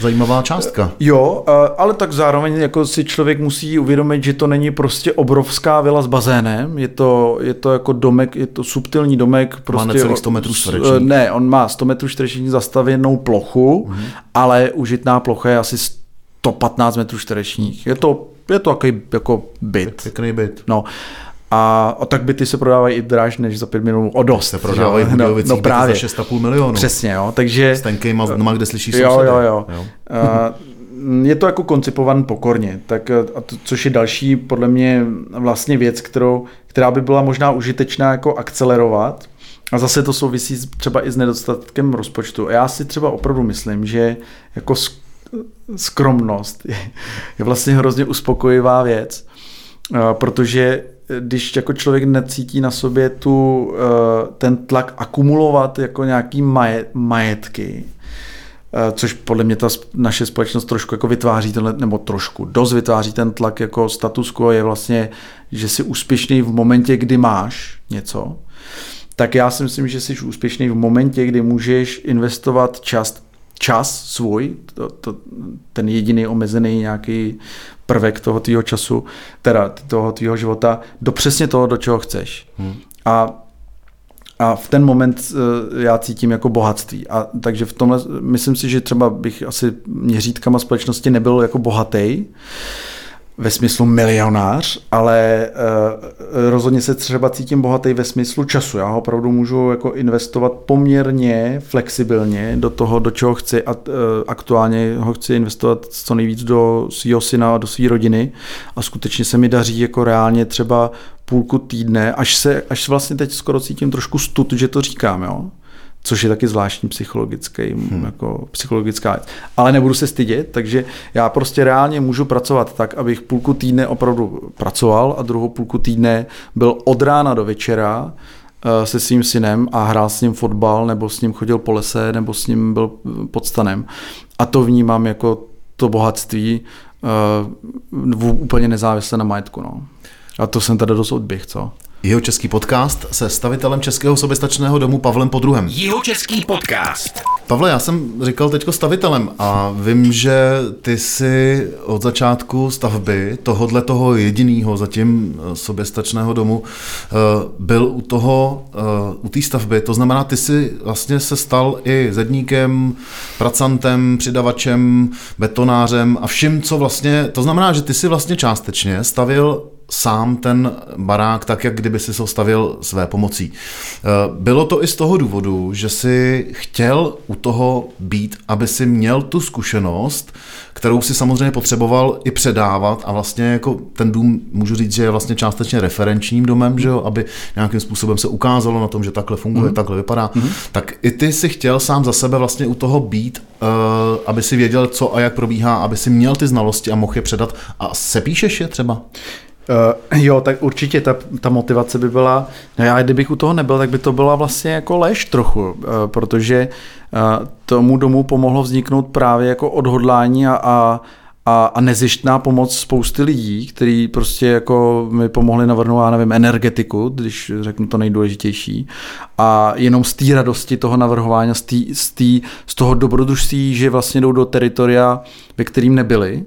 zajímavá částka. Jo, ale tak zároveň jako si člověk musí uvědomit, že to není prostě obrovská vila s bazénem, je to, je to jako domek, je to subtilní domek. Prostě má necelých 100 metrů čtverečních. Ne, on má 100 metrů čtverečních zastavěnou plochu, mm-hmm. ale užitná plocha je asi 115 metrů čtverečních. Je to, je to takový jako byt. Pěkný byt. No. A, a tak byty se prodávají i dráž než za 5 milionů o dost. Se prodávají no, no, právě. za 6,5 milionů. Přesně, jo. Takže... S tenkejma doma, kde slyšíš jo, sousedy. Jo, jo, jo. A, je to jako koncipovan pokorně, tak a to, což je další podle mě vlastně věc, kterou, která by byla možná užitečná jako akcelerovat, a zase to souvisí třeba i s nedostatkem rozpočtu. A já si třeba opravdu myslím, že jako skromnost je, je vlastně hrozně uspokojivá věc, protože když jako člověk necítí na sobě tu, ten tlak akumulovat jako nějaký majetky, což podle mě ta naše společnost trošku jako vytváří tenhle, nebo trošku, dost vytváří ten tlak jako status quo je vlastně, že jsi úspěšný v momentě, kdy máš něco, tak já si myslím, že jsi úspěšný v momentě, kdy můžeš investovat čas, čas svůj, to, to, ten jediný omezený nějaký prvek toho tvýho času, teda toho tvýho života, do přesně toho, do čeho chceš. Hmm. A a v ten moment eh, já cítím jako bohatství. A takže v tomhle, myslím si, že třeba bych asi měřítkama společnosti nebyl jako bohatý, ve smyslu milionář, ale uh, rozhodně se třeba cítím bohatý ve smyslu času. Já ho opravdu můžu jako investovat poměrně flexibilně do toho, do čeho chci a uh, aktuálně ho chci investovat co nejvíc do svého syna a do své rodiny a skutečně se mi daří jako reálně třeba půlku týdne, až se, až vlastně teď skoro cítím trošku stud, že to říkám, jo což je taky zvláštní psychologický, hmm. jako psychologická věc. Ale nebudu se stydět, takže já prostě reálně můžu pracovat tak, abych půlku týdne opravdu pracoval a druhou půlku týdne byl od rána do večera uh, se svým synem a hrál s ním fotbal, nebo s ním chodil po lese, nebo s ním byl pod stanem. A to vnímám jako to bohatství uh, úplně nezávisle na majetku. No. A to jsem tady dost odběh, co? Jeho český podcast se stavitelem Českého soběstačného domu Pavlem Podruhem. Jeho český podcast. Pavle, já jsem říkal teďko stavitelem a vím, že ty jsi od začátku stavby tohodle toho jediného zatím eh, soběstačného domu eh, byl u toho, eh, u té stavby. To znamená, ty jsi vlastně se stal i zedníkem, pracantem, přidavačem, betonářem a vším, co vlastně, to znamená, že ty si vlastně částečně stavil sám ten barák tak, jak kdyby si ho stavil své pomocí. Eh, bylo to i z toho důvodu, že si chtěl u toho být, aby si měl tu zkušenost, kterou si samozřejmě potřeboval i předávat a vlastně jako ten dům, můžu říct, že je vlastně částečně referenčním domem, že jo, aby nějakým způsobem se ukázalo na tom, že takhle funguje, mm. takhle vypadá. Mm. Tak i ty si chtěl sám za sebe vlastně u toho být, uh, aby si věděl, co a jak probíhá, aby si měl ty znalosti a mohl je předat. A sepíšeš je třeba? Uh, jo, tak určitě ta, ta motivace by byla, no já kdybych u toho nebyl, tak by to byla vlastně jako lež trochu, uh, protože uh, tomu domu pomohlo vzniknout právě jako odhodlání a, a, a, a nezištná pomoc spousty lidí, kteří prostě jako mi pomohli navrhnout, já nevím, energetiku, když řeknu to nejdůležitější. A jenom z té radosti toho navrhování, z, tý, z, tý, z toho dobrodružství, že vlastně jdou do teritoria, ve kterým nebyli,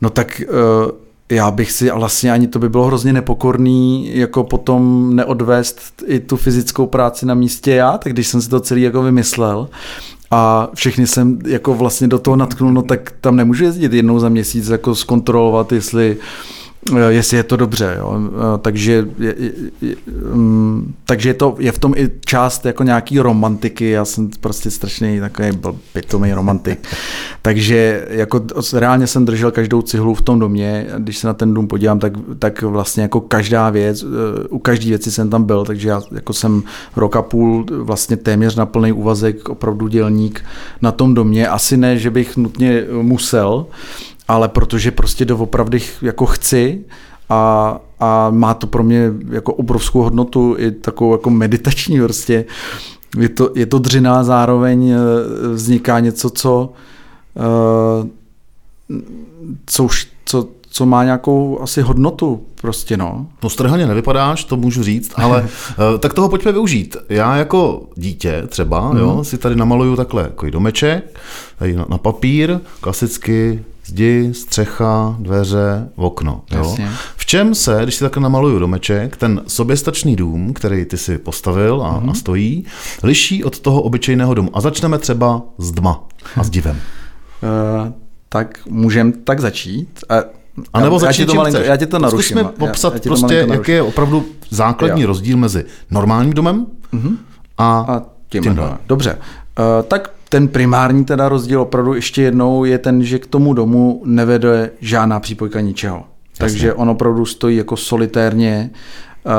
no tak uh, já bych si vlastně ani to by bylo hrozně nepokorný, jako potom neodvést i tu fyzickou práci na místě já, tak když jsem si to celý jako vymyslel a všechny jsem jako vlastně do toho natknul, no tak tam nemůžu jezdit jednou za měsíc jako zkontrolovat, jestli jestli je to dobře. Jo. Eh, takže, je, je, um, takže je, to, je v tom i část jako nějaký romantiky. Já jsem prostě strašný takový byl pitomý romantik. <laughs> takže jako reálně jsem držel každou cihlu v tom domě. Když se na ten dům podívám, tak, tak vlastně jako každá věc, eh, u každé věci jsem tam byl, takže já jako jsem rok a půl vlastně téměř na plný úvazek, opravdu dělník na tom domě. Asi ne, že bych nutně musel, ale protože prostě doopravdy jako chci a, a má to pro mě jako obrovskou hodnotu i takovou jako meditační prostě. Je to, je to dřina, zároveň eh, vzniká něco, co, eh, co, už, co, co má nějakou asi hodnotu prostě, no. No strhaně nevypadáš, to můžu říct, ale <laughs> eh, tak toho pojďme využít. Já jako dítě třeba, mm. jo, mhm. si tady namaluju takhle jako domeček, tady na, na papír, klasicky zdi, střecha, dveře, okno. Jo? V čem se, když si takhle namaluju domeček, ten soběstačný dům, který ty si postavil a, mm-hmm. a stojí, liší od toho obyčejného domu. A začneme třeba s dma a s divem. Uh, <laughs> tak můžeme tak začít. A a nebo začít to malinko, já ti to naruším. Zkusme popsat já, já prostě, jaký je opravdu základní jo. rozdíl mezi normálním domem mm-hmm. a, a tím tímhle. Dobře, uh, tak ten primární teda rozdíl opravdu ještě jednou je ten, že k tomu domu nevede žádná přípojka ničeho. Jasně. Takže on opravdu stojí jako solitérně uh,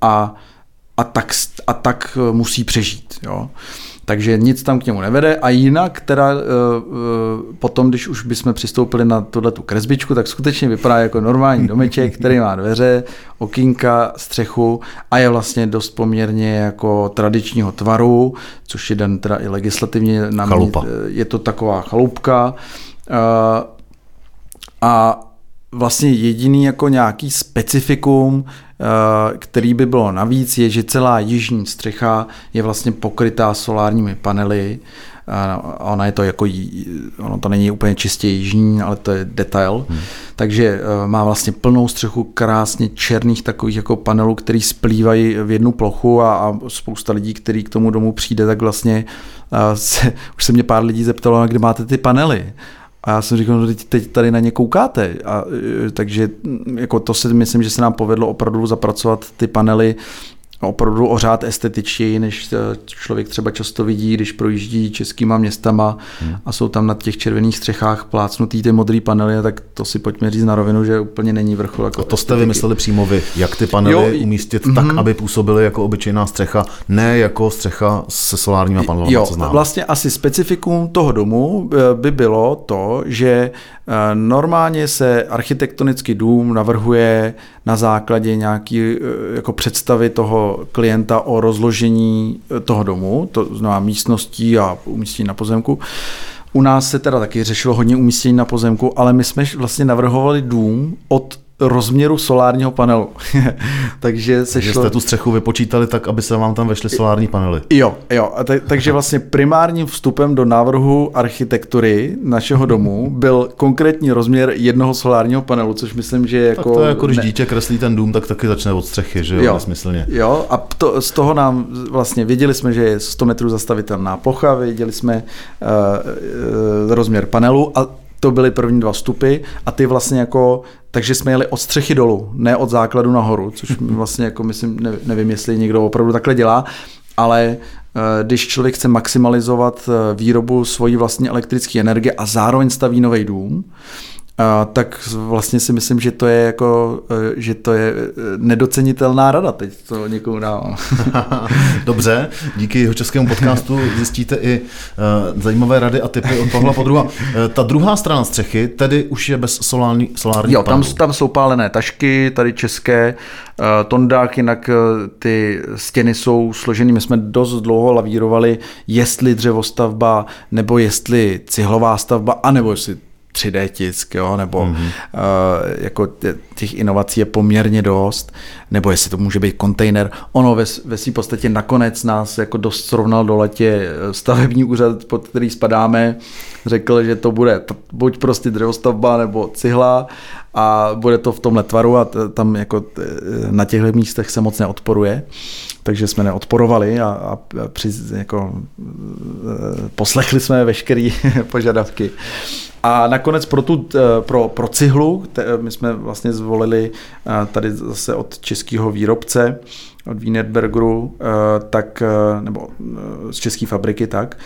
a, a, tak, a tak musí přežít. Jo. Takže nic tam k němu nevede a jinak teda uh, uh, potom, když už bychom přistoupili na tuhle tu kresbičku, tak skutečně vypadá jako normální <laughs> domeček, který má dveře, okýnka, střechu a je vlastně dost poměrně jako tradičního tvaru, což je den teda i legislativně. Na. Mě, je to taková chalupka uh, a vlastně jediný jako nějaký specifikum, eh, který by bylo navíc, je, že celá jižní střecha je vlastně pokrytá solárními panely. A ona je to jako, ono to není úplně čistě jižní, ale to je detail. Hmm. Takže eh, má vlastně plnou střechu krásně černých takových jako panelů, který splývají v jednu plochu a, a spousta lidí, který k tomu domu přijde, tak vlastně eh, se, už se mě pár lidí zeptalo, kde máte ty panely. A já jsem říkal, no teď, teď tady na ně koukáte. A, e, takže jako to si myslím, že se nám povedlo opravdu zapracovat ty panely opravdu ořád estetičtěji, než eh, člověk třeba často vidí, když projíždí českýma městama hmm. a jsou tam na těch červených střechách plácnutý ty modrý panely, tak to si pojďme říct na rovinu, že úplně není vrchol. Jako a to jste vymysleli přímo vy, jak ty panely jo, umístit mm-hmm. tak, aby působily jako obyčejná střecha, ne jako střecha se solárníma panely. Jo, co vlastně asi specifikum toho domu eh, by bylo to, že Eh, normálně se architektonický dům navrhuje na základě nějaké eh, jako představy toho klienta o rozložení eh, toho domu, to znamená místností a umístění na pozemku. U nás se teda taky řešilo hodně umístění na pozemku, ale my jsme vlastně navrhovali dům od rozměru solárního panelu. <laughs> takže se takže šlo... jste tu střechu vypočítali tak, aby se vám tam vešly solární panely. Jo, jo. A t- takže vlastně primárním vstupem do návrhu architektury našeho domu byl konkrétní rozměr jednoho solárního panelu, což myslím, že je jako... Tak to je jako když ne... dítě kreslí ten dům, tak taky začne od střechy, že jo, jo nesmyslně. Jo, a to, z toho nám vlastně věděli jsme, že je 100 metrů zastavitelná plocha, věděli jsme uh, uh, rozměr panelu a to byly první dva vstupy a ty vlastně jako, takže jsme jeli od střechy dolů, ne od základu nahoru, což <laughs> vlastně jako myslím, nevím, jestli někdo opravdu takhle dělá, ale eh, když člověk chce maximalizovat eh, výrobu svojí vlastní elektrické energie a zároveň staví nový dům, tak vlastně si myslím, že to je jako, e, že to je e, nedocenitelná rada, teď to někomu dávám. <laughs> Dobře, díky jeho českému podcastu zjistíte i uh, zajímavé rady a typy od tohle podruha. Uh, ta druhá strana střechy tedy už je bez solární, solární Jo, tam, tam jsou pálené tašky, tady české, uh, tondák, jinak uh, ty stěny jsou složeny, my jsme dost dlouho lavírovali, jestli dřevostavba, nebo jestli cihlová stavba, anebo jestli 3D tisk, jo, nebo mm-hmm. uh, jako těch inovací je poměrně dost, nebo jestli to může být kontejner. Ono ve, ve svým podstatě nakonec nás jako dost srovnal do letě eh, stavební úřad, pod který spadáme, řekl, že to bude buď prostě dřevostavba nebo cihla a bude to v tomhle tvaru a tam jako na těchto místech se moc neodporuje, takže jsme neodporovali a, a při, jako, eh, poslechli jsme veškeré <laughs> požadavky. A nakonec pro, tu, pro, pro cihlu, my jsme vlastně zvolili tady zase od českého výrobce, od Wienerbergeru, tak, nebo z české fabriky, tak,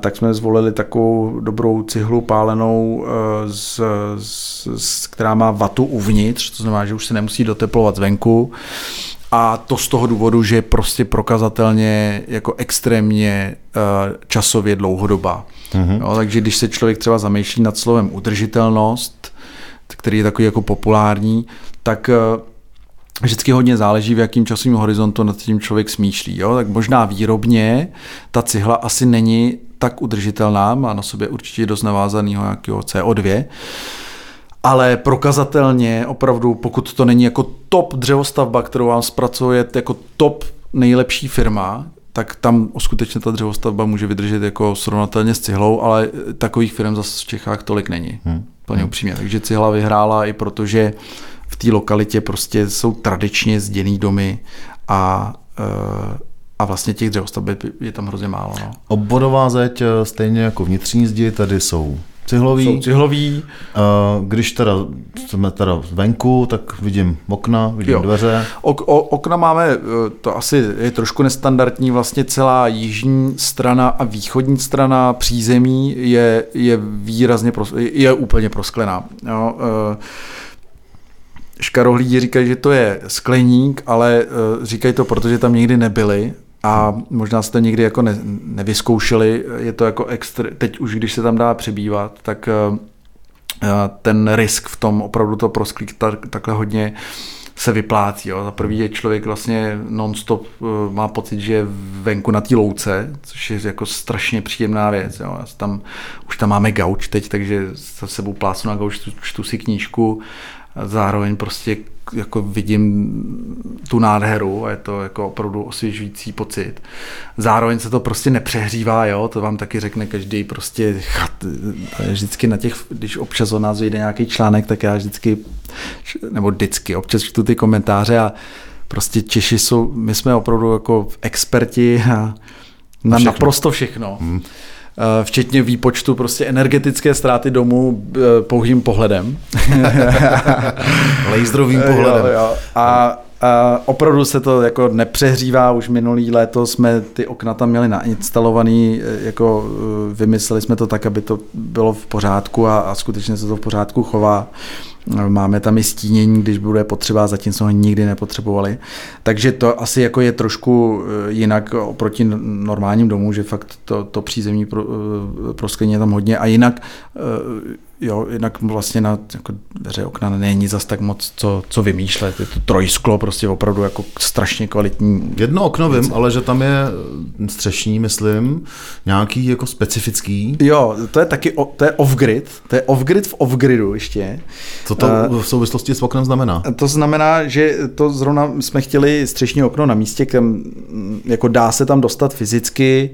tak jsme zvolili takovou dobrou cihlu pálenou, z, z, z, která má vatu uvnitř, to znamená, že už se nemusí doteplovat zvenku. A to z toho důvodu, že je prostě prokazatelně jako extrémně časově dlouhodobá. Mm-hmm. Jo, takže když se člověk třeba zamýšlí nad slovem udržitelnost, který je takový jako populární, tak vždycky hodně záleží, v jakým časovém horizontu nad tím člověk smýšlí. Jo? Tak možná výrobně ta cihla asi není tak udržitelná, má na sobě určitě dost navázaného nějakého CO2, ale prokazatelně opravdu, pokud to není jako top dřevostavba, kterou vám zpracuje jako top nejlepší firma, tak tam skutečně ta dřevostavba může vydržet jako srovnatelně s cihlou, ale takových firm zase v Čechách tolik není. Hmm. Plně hmm. upřímně. Takže cihla vyhrála i protože v té lokalitě prostě jsou tradičně zděný domy a uh, a vlastně těch dřevostaveb je tam hrozně málo. No. Obvodová zeď, eh, stejně jako vnitřní zdi, tady jsou cihlový. Jsou cihlový. Když teda jsme teda venku, tak vidím okna, vidím jo. dveře. Ok, o, okna máme, eh, to asi je trošku nestandardní, vlastně celá jižní strana a východní strana přízemí je, je výrazně, pros, je úplně prosklená. Jo. Eh, škarohlídi říkají, že to je skleník, ale eh, říkají to, protože tam nikdy nebyli a možná jste nikdy jako ne, nevyzkoušeli, je to jako extra, teď už když se tam dá přebývat, tak eh, eh, ten risk v tom opravdu to prosklík tak, takhle hodně se vyplácí. Za prvý je člověk vlastně non-stop eh, má pocit, že je venku na té louce, což je jako strašně příjemná věc. Jo. Tam, už tam máme gauč teď, takže se sebou plácu na gauč, čtu si knížku, zároveň prostě jako vidím tu nádheru a je to jako opravdu osvěžující pocit. Zároveň se to prostě nepřehřívá, jo, to vám taky řekne každý prostě chat, vždycky na těch, když občas o nás vyjde nějaký článek, tak já vždycky, nebo vždycky, občas čtu ty komentáře a prostě Češi jsou, my jsme opravdu jako experti a na všechno. naprosto všechno. Hmm. Eh, včetně výpočtu prostě energetické ztráty domu eh, pouhým pohledem. <laughs> Laserovým pohledem. Jo, jo. A, a opravdu se to jako nepřehřívá, už minulý léto jsme ty okna tam měli nainstalovaný, eh, jako vymysleli jsme to tak, aby to bylo v pořádku a, a skutečně se to v pořádku chová. Máme tam i stínění, když bude potřeba, zatím jsme ho nikdy nepotřebovali. Takže to asi jako je trošku eh, jinak oproti normálním domům, že fakt to, to přízemní pro, eh, proskleně je tam hodně. A jinak eh, jo, jinak vlastně na jako dveře okna není zas tak moc co, co vymýšlet. Je to trojsklo, prostě opravdu jako strašně kvalitní. Jedno okno vím, ale že tam je střešní, myslím, nějaký jako specifický. Jo, to je taky, to je off-grid, to je off-grid v off-gridu ještě. Co to uh, v souvislosti s oknem znamená? To znamená, že to zrovna jsme chtěli střešní okno na místě, kam jako dá se tam dostat fyzicky,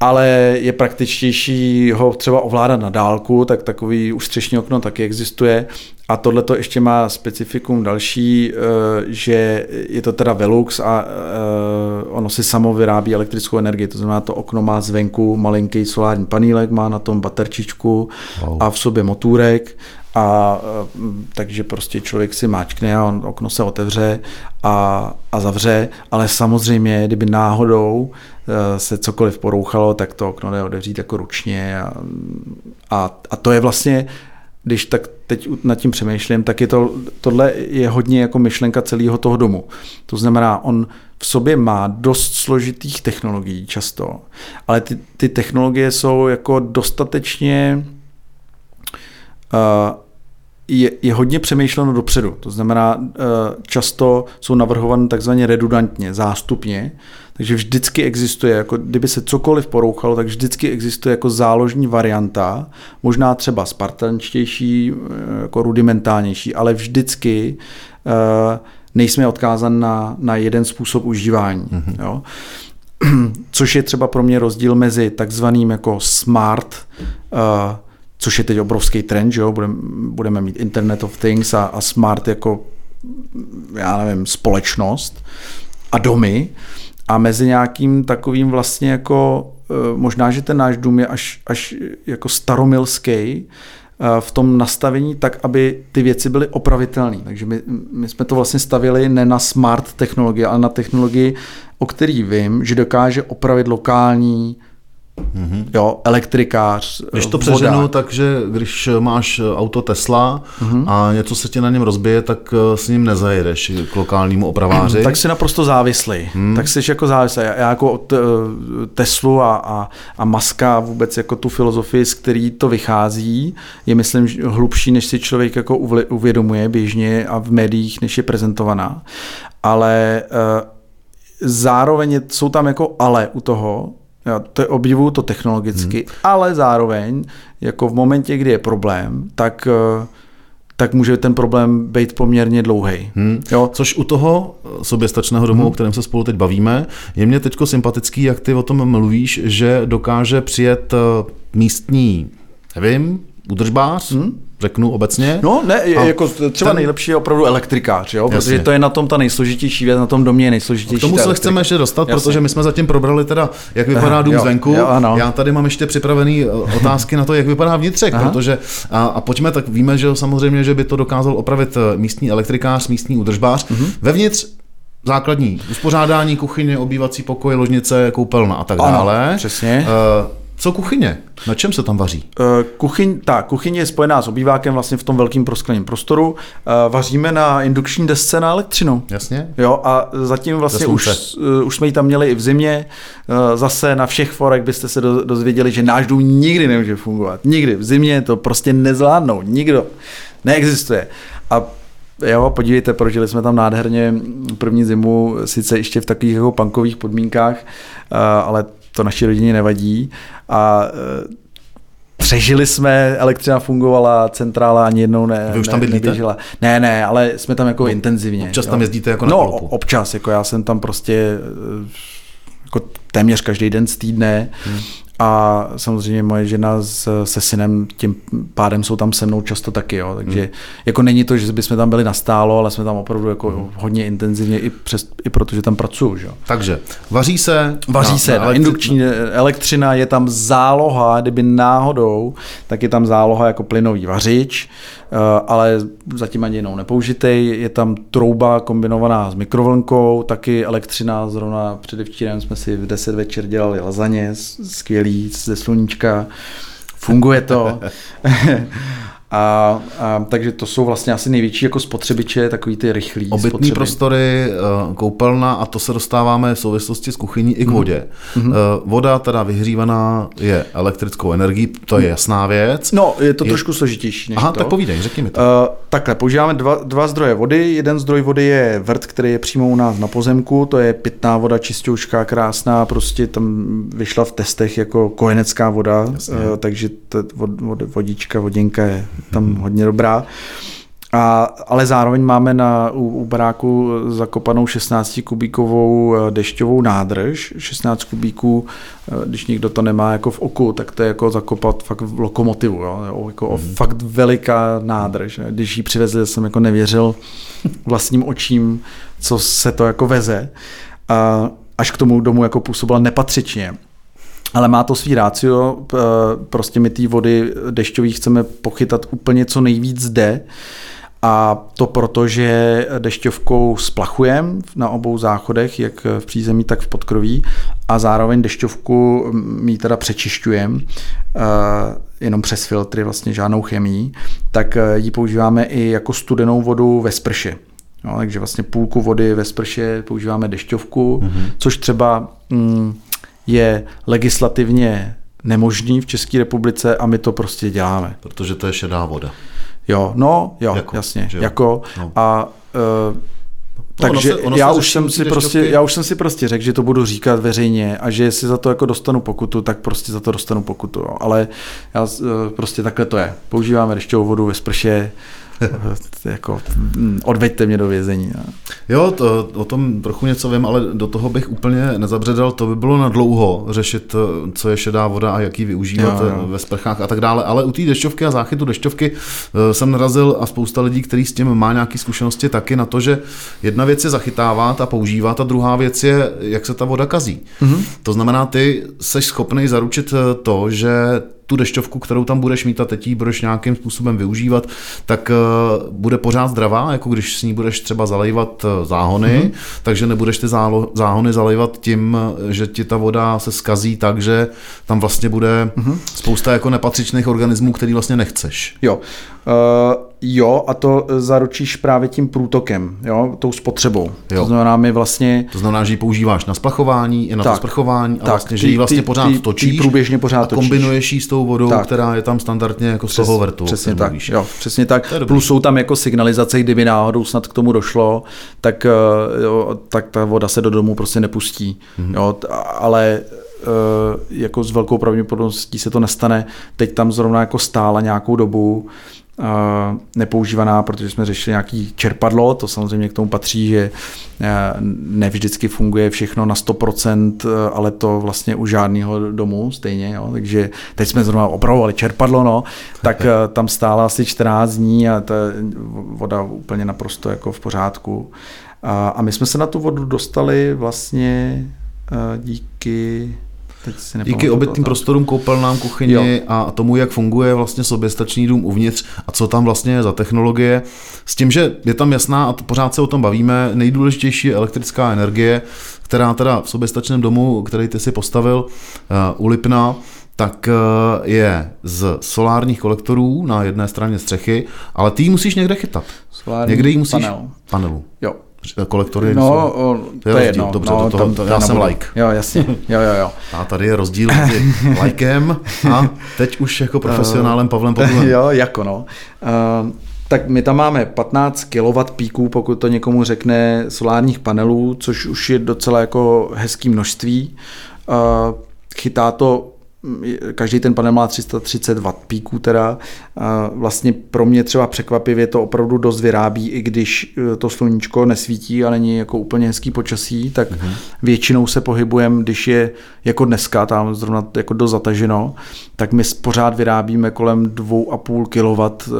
ale je praktičtější ho třeba ovládat na dálku, tak takový ústřešní okno taky existuje. A tohle to ještě má specifikum další, eh, že je to teda Velux a eh, ono si samo vyrábí elektrickou energii, to znamená, to okno má zvenku malinký solární panílek, má na tom baterčičku wow. a v sobě motůrek a eh, takže prostě člověk si máčkne a on, okno se otevře a, a zavře, ale samozřejmě, kdyby náhodou Eh, se cokoliv porouchalo, tak to okno jde otevřít jako ručně a, a, a to je vlastně když tak teď nad tím přemýšlím, tak je to, tohle je hodně jako myšlenka celého toho domu. To znamená, on v sobě má dost složitých technologií často, ale ty, ty technologie jsou jako dostatečně je, je hodně přemýšleno dopředu. To znamená, uh, často jsou navrhovány takzvaně redundantně, zástupně, takže vždycky existuje, jako kdyby se cokoliv porouchalo, tak vždycky existuje jako záložní varianta, možná třeba spartančtější, eh, jako rudimentálnější, ale vždycky nejsme odkázan na, na jeden způsob užívání. Mm-hmm. Jo? <clears throat> Což je třeba pro mě rozdíl mezi takzvaným jako smart, uh, což je teď obrovský trend, že jo? Budeme, budeme mít Internet of Things a, a smart jako, já nevím, společnost a domy, a mezi nějakým takovým vlastně jako možná, že ten náš dům je až, až jako staromilský, v tom nastavení tak, aby ty věci byly opravitelné. Takže my, my jsme to vlastně stavili ne na smart technologii, ale na technologii, o který vím, že dokáže opravit lokální Mm-hmm. Jo, elektrikář, Když to přeženu, takže když máš auto Tesla mm-hmm. a něco se ti na něm rozbije, tak eh, s ním nezajedeš k lokálnímu opraváři. <clears throat> Tak jsi naprosto závislý. Hmm. Tak jsi jako závislý. Já jako od eh, Teslu a, a, a Maska vůbec jako tu filozofii, z který to vychází, je myslím hlubší, než si člověk jako uvědomuje běžně a v médiích, než je prezentovaná. Ale zároveň jsou tam jako ale u toho, já to obdivuju to technologicky, hmm. ale zároveň, jako v momentě, kdy je problém, tak eh, tak může ten problém být poměrně dlouhý. Hmm. Jo? Což u toho soběstačného domu, hmm. o kterém se spolu teď bavíme, je mě teď sympatický, jak ty o tom mluvíš, že dokáže přijet eh, místní, nevím, údržbář, hmm řeknu obecně. No, ne, a jako třeba ten... nejlepší je opravdu elektrikář, jo? protože to je na tom ta nejsložitější věc, na tom domě je nejsložitější. K tomu se chceme ještě dostat, Jasně. protože my jsme zatím probrali teda, jak vypadá dům jo, zvenku. Jo, ano. Já tady mám ještě připravený eh, otázky na to, jak vypadá vnitřek, Aha. protože a, a pojďme, tak víme, že samozřejmě, že by to dokázal opravit eh, místní elektrikář, místní údržbář. Mhm. Vevnitř základní uspořádání, kuchyně, obývací pokoj, ložnice, koupelna a tak ano, dále. Přesně. Uh, co kuchyně? Na čem se tam vaří? Eh, kuchyň, ta kuchyně je spojená s obývákem vlastně v tom velkém proskleném prostoru. Eh, vaříme na indukční desce na elektřinu. Jasně. Jo, a zatím vlastně už, eh, už jsme ji tam měli i v zimě. Zase na všech forech byste se dozvěděli, že náš dům nikdy nemůže fungovat. Nikdy. V zimě to prostě nezvládnou. Nikdo. Neexistuje. A Jo, podívejte, prožili jsme tam nádherně první zimu, sice ještě v takových jako punkových podmínkách, ale to naší rodině nevadí. A e, přežili jsme, elektřina fungovala, centrála ani jednou ne, Vy už tam ne, neběžela. Ne, ne, ale jsme tam jako no, intenzivně. Občas jo. tam jezdíte jako na No, kolku. občas, jako já jsem tam prostě e, jako téměř každý den z týdne hmm a samozřejmě moje žena s, se synem tím pádem jsou tam se mnou často taky, jo. takže hmm. jako není to, že bychom tam byli nastálo, ale jsme tam opravdu jako hmm. hodně intenzivně i, přes, i protože tam pracuju. Že? Takže vaří se. Vaří na, se, na indukční elektřina je tam záloha, kdyby náhodou, tak je tam záloha jako plynový vařič, eh, ale zatím ani jinou nepoužitej. Je tam trouba kombinovaná s mikrovlnkou, taky elektřina, zrovna předevčírem jsme si v 10 večer dělali lazaně, skvělý ze sluníčka, funguje to. <laughs> A, a, takže to jsou vlastně asi největší jako spotřebiče, takový ty rychlý Obytný spotřeby. prostory, eh, koupelna a to se dostáváme v souvislosti s kuchyní i k mhm. vodě. Mm-hmm. Voda teda vyhřívaná je elektrickou energií, to je jasná věc. No, je to je... trošku složitější než Aha, to. tak povídej, řekni mi to. Uh, takhle, používáme dva, dva zdroje vody. Jeden zdroj vody je vrt, který je přímo u nás na pozemku, to je pitná voda, čistoučká, krásná, prostě tam vyšla v testech jako kojenecká voda, uh, takže ta vod, vod, vodička, vodinka je tam hodně dobrá. A, ale zároveň máme na, u, u baráku zakopanou 16 kubíkovou eh, dešťovou nádrž. 16 kubíků, eh, když někdo to nemá jako v oku, tak to je jako zakopat fakt v lokomotivu. Jo? Jako mm. fakt veliká nádrž. Když ji přivezli, jsem jako nevěřil vlastním očím, co se to jako veze. A až k tomu domu jako působila nepatřičně ale má to svý rácio, prostě my té vody dešťových chceme pochytat úplně co nejvíc zde, a to proto, že dešťovkou splachujeme na obou záchodech, jak v přízemí, tak v podkroví a zároveň dešťovku my teda přečišťujeme jenom přes filtry, vlastně žádnou chemii, tak ji používáme i jako studenou vodu ve sprše. No, takže vlastně půlku vody ve sprše používáme dešťovku, mm-hmm. což třeba mm, je legislativně nemožný v České republice a my to prostě děláme. Protože to je šedá voda. Jo, no, jo, jako, jasně, jo? jako no. a uh, takže ono se, ono já, už jsem si prostě, já už jsem si prostě řekl, že to budu říkat veřejně a že jestli za to jako dostanu pokutu, tak prostě za to dostanu pokutu. Jo. Ale já, uh, prostě takhle to je. Používáme dešťovou vodu ve sprše, <laughs> jako, hm, odveďte mě do vězení. No. Jo, to, o tom trochu něco vím, ale do toho bych úplně nezabředal. To by bylo na dlouho řešit, co je šedá voda a jak ji využívat Jo, jo. ve sprchách a tak dále. Ale u té dešťovky a záchytu dešťovky eh, jsem narazil a spousta lidí, který s tím má nějaké zkušenosti, taky na to, že jedna věc je zachytávat a používat a druhá věc je, jak se ta voda kazí. Mm-hmm. To znamená, ty jsi schopný zaručit eh, to, že tu dešťovku, kterou tam budeš mít a teď ji budeš nějakým způsobem využívat, tak uh, bude pořád zdravá, jako když s ní budeš třeba zalejvat uh, záhony, mm-hmm. takže nebudeš ty zálo, záhony zalejvat tím, eh, že ti ta voda se skazí tak, že tam vlastně bude mm-hmm. spousta jako nepatřičných organismů, který vlastně nechceš. Jo. Uh, jo, a to zaručíš právě tím průtokem, jo, tou spotřebou. Jo. To znamená, my vlastně To znamená, že ji používáš na splachování i na tak, to sprchování a tak, vlastně, že ty- ji vlastně ty- pořád ty- ty točíš průběžně pořád a točíš. kombinuješ ji s tou vodou, Tak. která je tam standardně jako z toho vrtu. Přesně tak, mluvíš. jo, přesně tak. Plus jsou tam jako signalizace, kdyby náhodou snad k tomu došlo, tak, eh, jo, tak ta voda se do domu prostě nepustí. Mhm. Jo, ale eh, jako s velkou pravděpodobností se to nestane. Teď tam zrovna jako stála nějakou dobu eh, nepoužívaná, protože jsme řešili nějaký čerpadlo, to samozřejmě k tomu patří, že eh, ne vždycky funguje všechno na 100%, eh, ale to vlastně u žádného domu stejně, jo? takže teď jsme zrovna opravovali čerpadlo, no, tak eh, tam stála asi 14 dní a ta voda úplně naprosto jako v pořádku. A, my jsme se na tu vodu dostali vlastně díky Díky obytným to- prostorům, koupelnám, kuchyni Jo. a tomu, jak funguje vlastně soběstačný dům uvnitř a co tam vlastně je za technologie. S tím, že je tam jasná, a pořád se o tom bavíme, nejdůležitější je elektrická energie, která teda v soběstačném domu, který ty si postavil uh, u Lipna, tak uh, je z solárních kolektorů na jedné straně střechy, ale ty ji musíš někde chytat. Solární Někde ji musíš... panel. Panelu. Jo. Kolektory No, jsou... to je rozdíl, jedno. dobře, no, do toho- tam- to- to já jsem nebudu. like. Jo, jasně. Jo, jo, jo. <laughs> A tady je rozdíl mezi <laughs> lajkem a teď už jako profesionálem Pavlem <laughs> Pavlem. jo, jako no. Uh, tak my tam máme 15 kW píků, pokud to někomu řekne, solárních panelů, což už je docela jako hezký množství. Uh, chytá to každý ten panel má 330 W píků teda. A Vlastně pro mě třeba překvapivě to opravdu dost vyrábí, i když eh, to sluníčko nesvítí a není jako úplně hezký počasí, tak mm-hmm. většinou se pohybujeme, když je jako dneska, tam zrovna jako dost zataženo, tak my pořád vyrábíme kolem 2,5 kW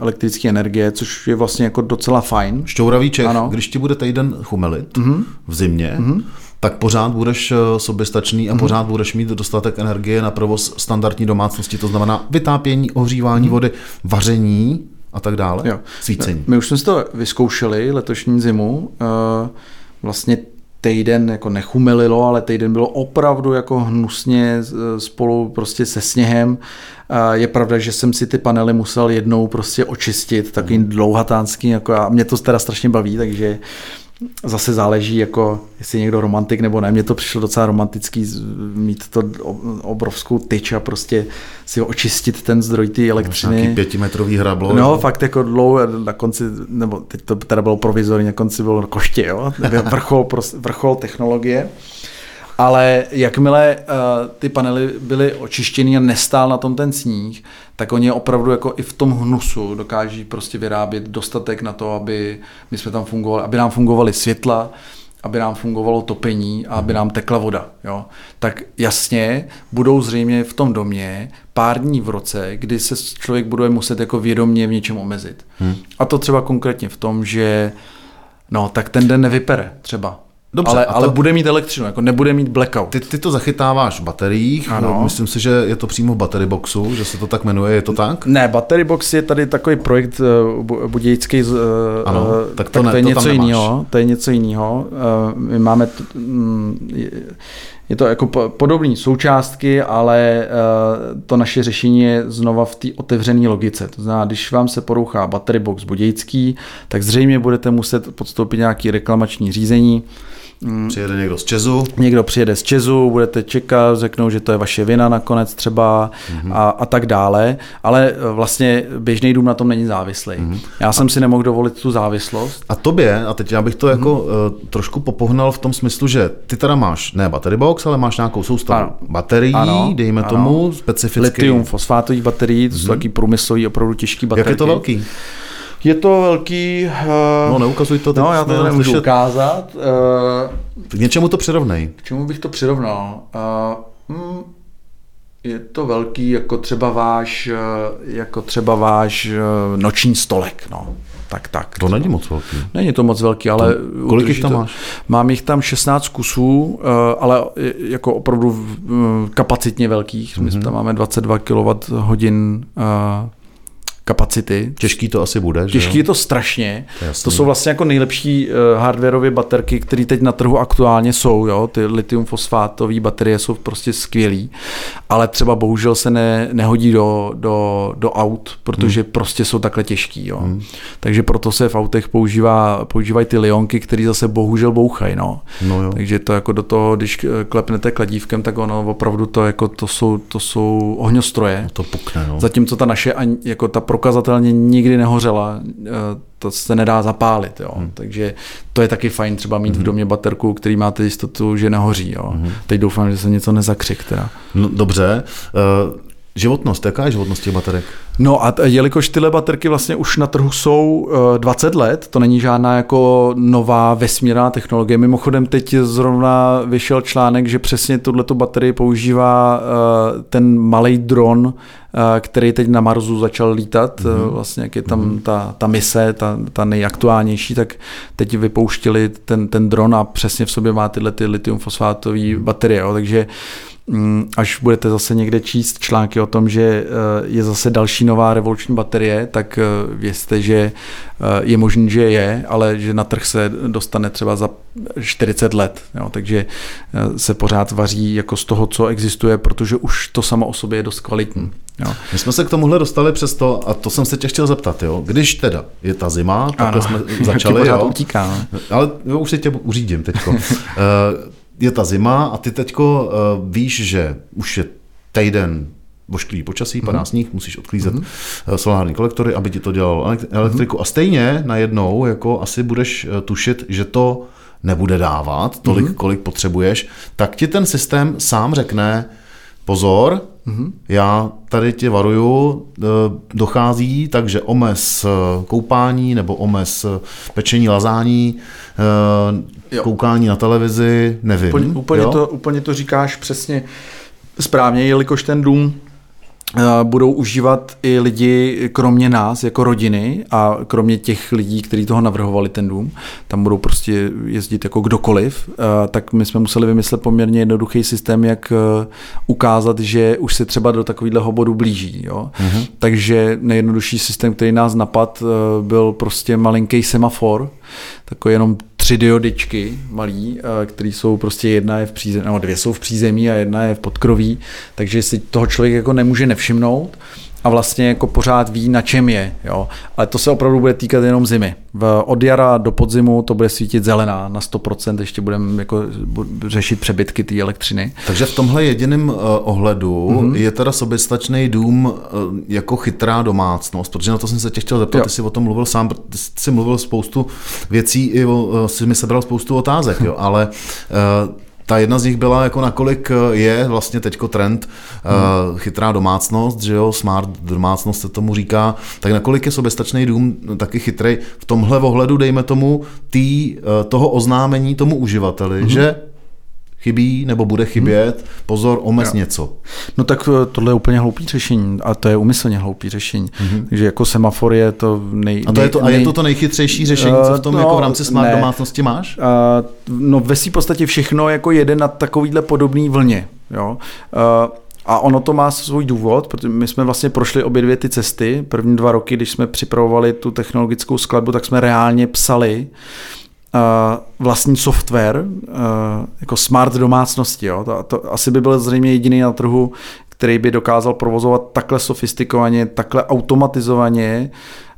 elektrické energie, což je vlastně jako docela fajn. Šťouravý Čech, Ano. když ti bude týden chumelit mm-hmm. v zimě, mm-hmm. Tak pořád budeš eh, soběstačný a mm-hmm. pořád budeš mít dostatek energie na provoz standardní domácnosti, to znamená vytápění, ohřívání mm-hmm. vody, vaření a tak dále, Jo. svícení. My už jsme si to vyzkoušeli letošní zimu. Eh, Vlastně týden jako nechumelilo, ale týden bylo opravdu jako hnusně eh, spolu prostě se sněhem. Je pravda, že jsem si ty panely musel jednou prostě očistit, takový dlouhatánský, jako a mě to teda strašně baví, takže zase záleží, jako jestli je někdo romantik nebo ne. Mně to přišlo docela romantický mít to obrovskou tyč a prostě si očistit ten zdroj té elektřiny. Nějaký pětimetrový hrablo. No, jo. fakt jako dlouho, na konci, nebo teď to teda bylo provizorní, na konci bylo koště, jo, vrchol, vrchol technologie. Ale jakmile uh, ty panely byly očištěny a nestál na tom ten sníh, tak oni opravdu jako i v tom hnusu dokáží prostě vyrábět dostatek na to, aby my jsme tam fungovali, aby nám fungovaly světla, aby nám fungovalo topení a aby nám tekla voda. Jo? Tak jasně, budou zřejmě v tom domě pár dní v roce, kdy se člověk bude muset jako vědomě v něčem omezit. Hmm. A to třeba konkrétně v tom, že no, tak ten den nevypere třeba. Dobře, ale, ale to- bude mít elektřinu, jako nebude mít blackout. Ty, ty to zachytáváš v bateriích, Ano. myslím si, že je to přímo v battery boxu, že se to tak jmenuje, je to tak? Ne, Battery Box je tady takový projekt uh, bu- budějický, uh, Ano, tak to tak ne- to je to něco jiného. To je něco jiného. Uh, my máme, t- mm, je, je to jako po- podobné součástky, ale uh, to naše řešení je znova v té otevřené logice. To znamená, když vám se porouchá Battery Box budějický, tak zřejmě budete muset podstoupit nějaký reklamační řízení. Přijede někdo z Česu, Někdo přijede z Česu, budete čekat, řeknou, že to je vaše vina nakonec třeba Mhm. a, a tak dále, ale eh, vlastně běžný dům na tom není závislý. Mhm. Já jsem si nemohl dovolit tu závislost. A tobě, a teď já bych to jako uh, trošku popohnal v tom smyslu, že ty teda máš ne battery box, ale máš nějakou soustavu Ano. baterií, Ano, dejme ano. tomu, specificky. Litium fosfátových baterií, to jsou taky průmyslový, opravdu těžký baterie. Jak je to velký? Je to velký... Uh, No, neukazuj to, No, já to nemůžu slyšet. ukázat. Uh, K něčemu to přirovnej. k čemu bych to přirovnal? Uh, mm, je to velký jako třeba váš, jako třeba váš noční stolek, no. Tak, tak. To není moc velký. Není to moc velký, ale... kolik udrží jich tam to- máš? Mám jich tam 16 kusů, ale jako opravdu kapacitně velkých. My Mhm. tam máme 22 kWh kapacity. Těžký to asi bude, že Těžký jo? je to strašně. To. To jsou vlastně jako nejlepší uh, hardwareové baterky, které teď na trhu aktuálně jsou. Jo? Ty litium fosfátové baterie jsou prostě skvělý, ale třeba bohužel se ne, nehodí do, do, do aut, protože hmm. prostě jsou takhle těžký. Jo? Hmm. Takže proto se v autech používá, používají ty lionky, které zase bohužel bouchají. No. No jo. Takže to jako do toho, když eh, klepnete kladívkem, tak ono opravdu to, jako to, jsou, to jsou ohňostroje. To pukne, no. Zatímco ta naše, jako ta prokazatelně nikdy nehořela, eh, to se nedá zapálit, jo. Hmm. Takže to je taky fajn třeba mít v domě baterku, který máte jistotu, že nehoří, jo. Hmm. Teď doufám, že se něco nezakřik teda. no dobře. Uh, životnost, jaká je životnost těch baterek? No a t- jelikož tyhle baterky vlastně už na trhu jsou eh, 20 let, to není žádná jako nová vesmírná technologie. Mimochodem teď zrovna vyšel článek, že přesně tuto baterii používá eh, ten malý dron, eh, který teď na Marsu začal lítat, mm-hmm. vlastně jak je tam ta, ta mise, ta, ta nejaktuálnější, tak teď vypouštili ten, ten dron a přesně v sobě má tyhle ty litium fosfátové baterie, jo. takže až budete zase někde číst články o tom, že eh, je zase další nová revoluční baterie, tak eh, vězte, že eh, je možný, že je, ale že na trh se dostane třeba za 40 let. Jo, takže se pořád vaří jako z toho, co existuje, protože už to samo o sobě je dost kvalitní. Jo. My jsme se k tomuhle dostali přesto, a to jsem se tě chtěl zeptat, jo. Když teda je ta zima, takhle jsme <laughs> začali, jo. utíká. No. Ale jo, už si tě uřídím teďko. <laughs> Je ta zima a ty teďko eh, víš, že už je týden vošklivý počasí, padá Mhm. sníh, musíš odklízet eh, solární kolektory, aby ti to dělalo elek- elektriku. A stejně najednou jako asi budeš eh, tušit, že to nebude dávat tolik, Mhm. kolik potřebuješ, tak ti ten systém sám řekne, pozor, Mhm. já tady tě varuju, eh, dochází, takže omez eh, koupání nebo omez eh, pečení lazání, Jo. koukání na televizi, nevím. Úplně, úplně, jo? to, úplně to říkáš přesně správně, jelikož ten dům budou užívat i lidi kromě nás, jako rodiny a kromě těch lidí, kteří toho navrhovali ten dům, tam budou prostě jezdit jako kdokoliv, eh, tak my jsme museli vymyslet poměrně jednoduchý systém, jak eh, ukázat, že už se třeba do takového bodu blíží. Jo? Mm-hmm. Takže nejjednodušší systém, který nás napad, eh, byl prostě malinký semafor, takový jenom tři diodičky malý, eh, který jsou prostě jedna je v přízemí, nebo dvě jsou v přízemí a jedna je v podkroví, takže si toho člověk jako nemůže nevšimnout a vlastně jako pořád ví, na čem je. Jo. Ale to se opravdu bude týkat jenom zimy. V, od jara do podzimu to bude svítit zelená na 100%, ještě budeme jako řešit přebytky té elektřiny. Takže v tomhle jediném uh, ohledu Mhm. mm-hmm. je teda soběstačný dům uh, jako chytrá domácnost, protože na to jsem se tě chtěl zeptat, Jo. ty jsi o tom mluvil sám, ty jsi mluvil spoustu věcí, i o, uh, jsi mi sebral spoustu otázek, jo, ale uh, ta jedna z nich byla, jako nakolik eh, je vlastně teďko trend uh, chytrá domácnost, že jo, smart domácnost se tomu říká, tak nakolik je soběstačný dům taky chytrý v tomhle ohledu, dejme tomu, tý, uh, toho oznámení tomu uživateli, mm-hmm. že chybí nebo bude chybět, pozor, omez Jo. něco. No tak eh, tohle je úplně hloupý řešení a to je umyslně hloupý řešení. Mm-hmm. Takže jako semafor je to nej... A to je to, a je nej- to to nejchytřejší řešení, co v tom Eh, jako v no, rámci smart ne. domácnosti máš? Uh, no ve svý podstatě všechno jako jede na takovýhle podobný vlně. Jo? Uh, a ono to má svůj důvod, protože my jsme vlastně prošli obě dvě ty cesty. První dva roky, když jsme připravovali tu technologickou skladbu, tak jsme reálně psali uh, vlastní software, uh, jako smart domácnosti. Jo? To, to asi by byl zřejmě jediný na trhu, který by dokázal provozovat takhle sofistikovaně, takhle automatizovaně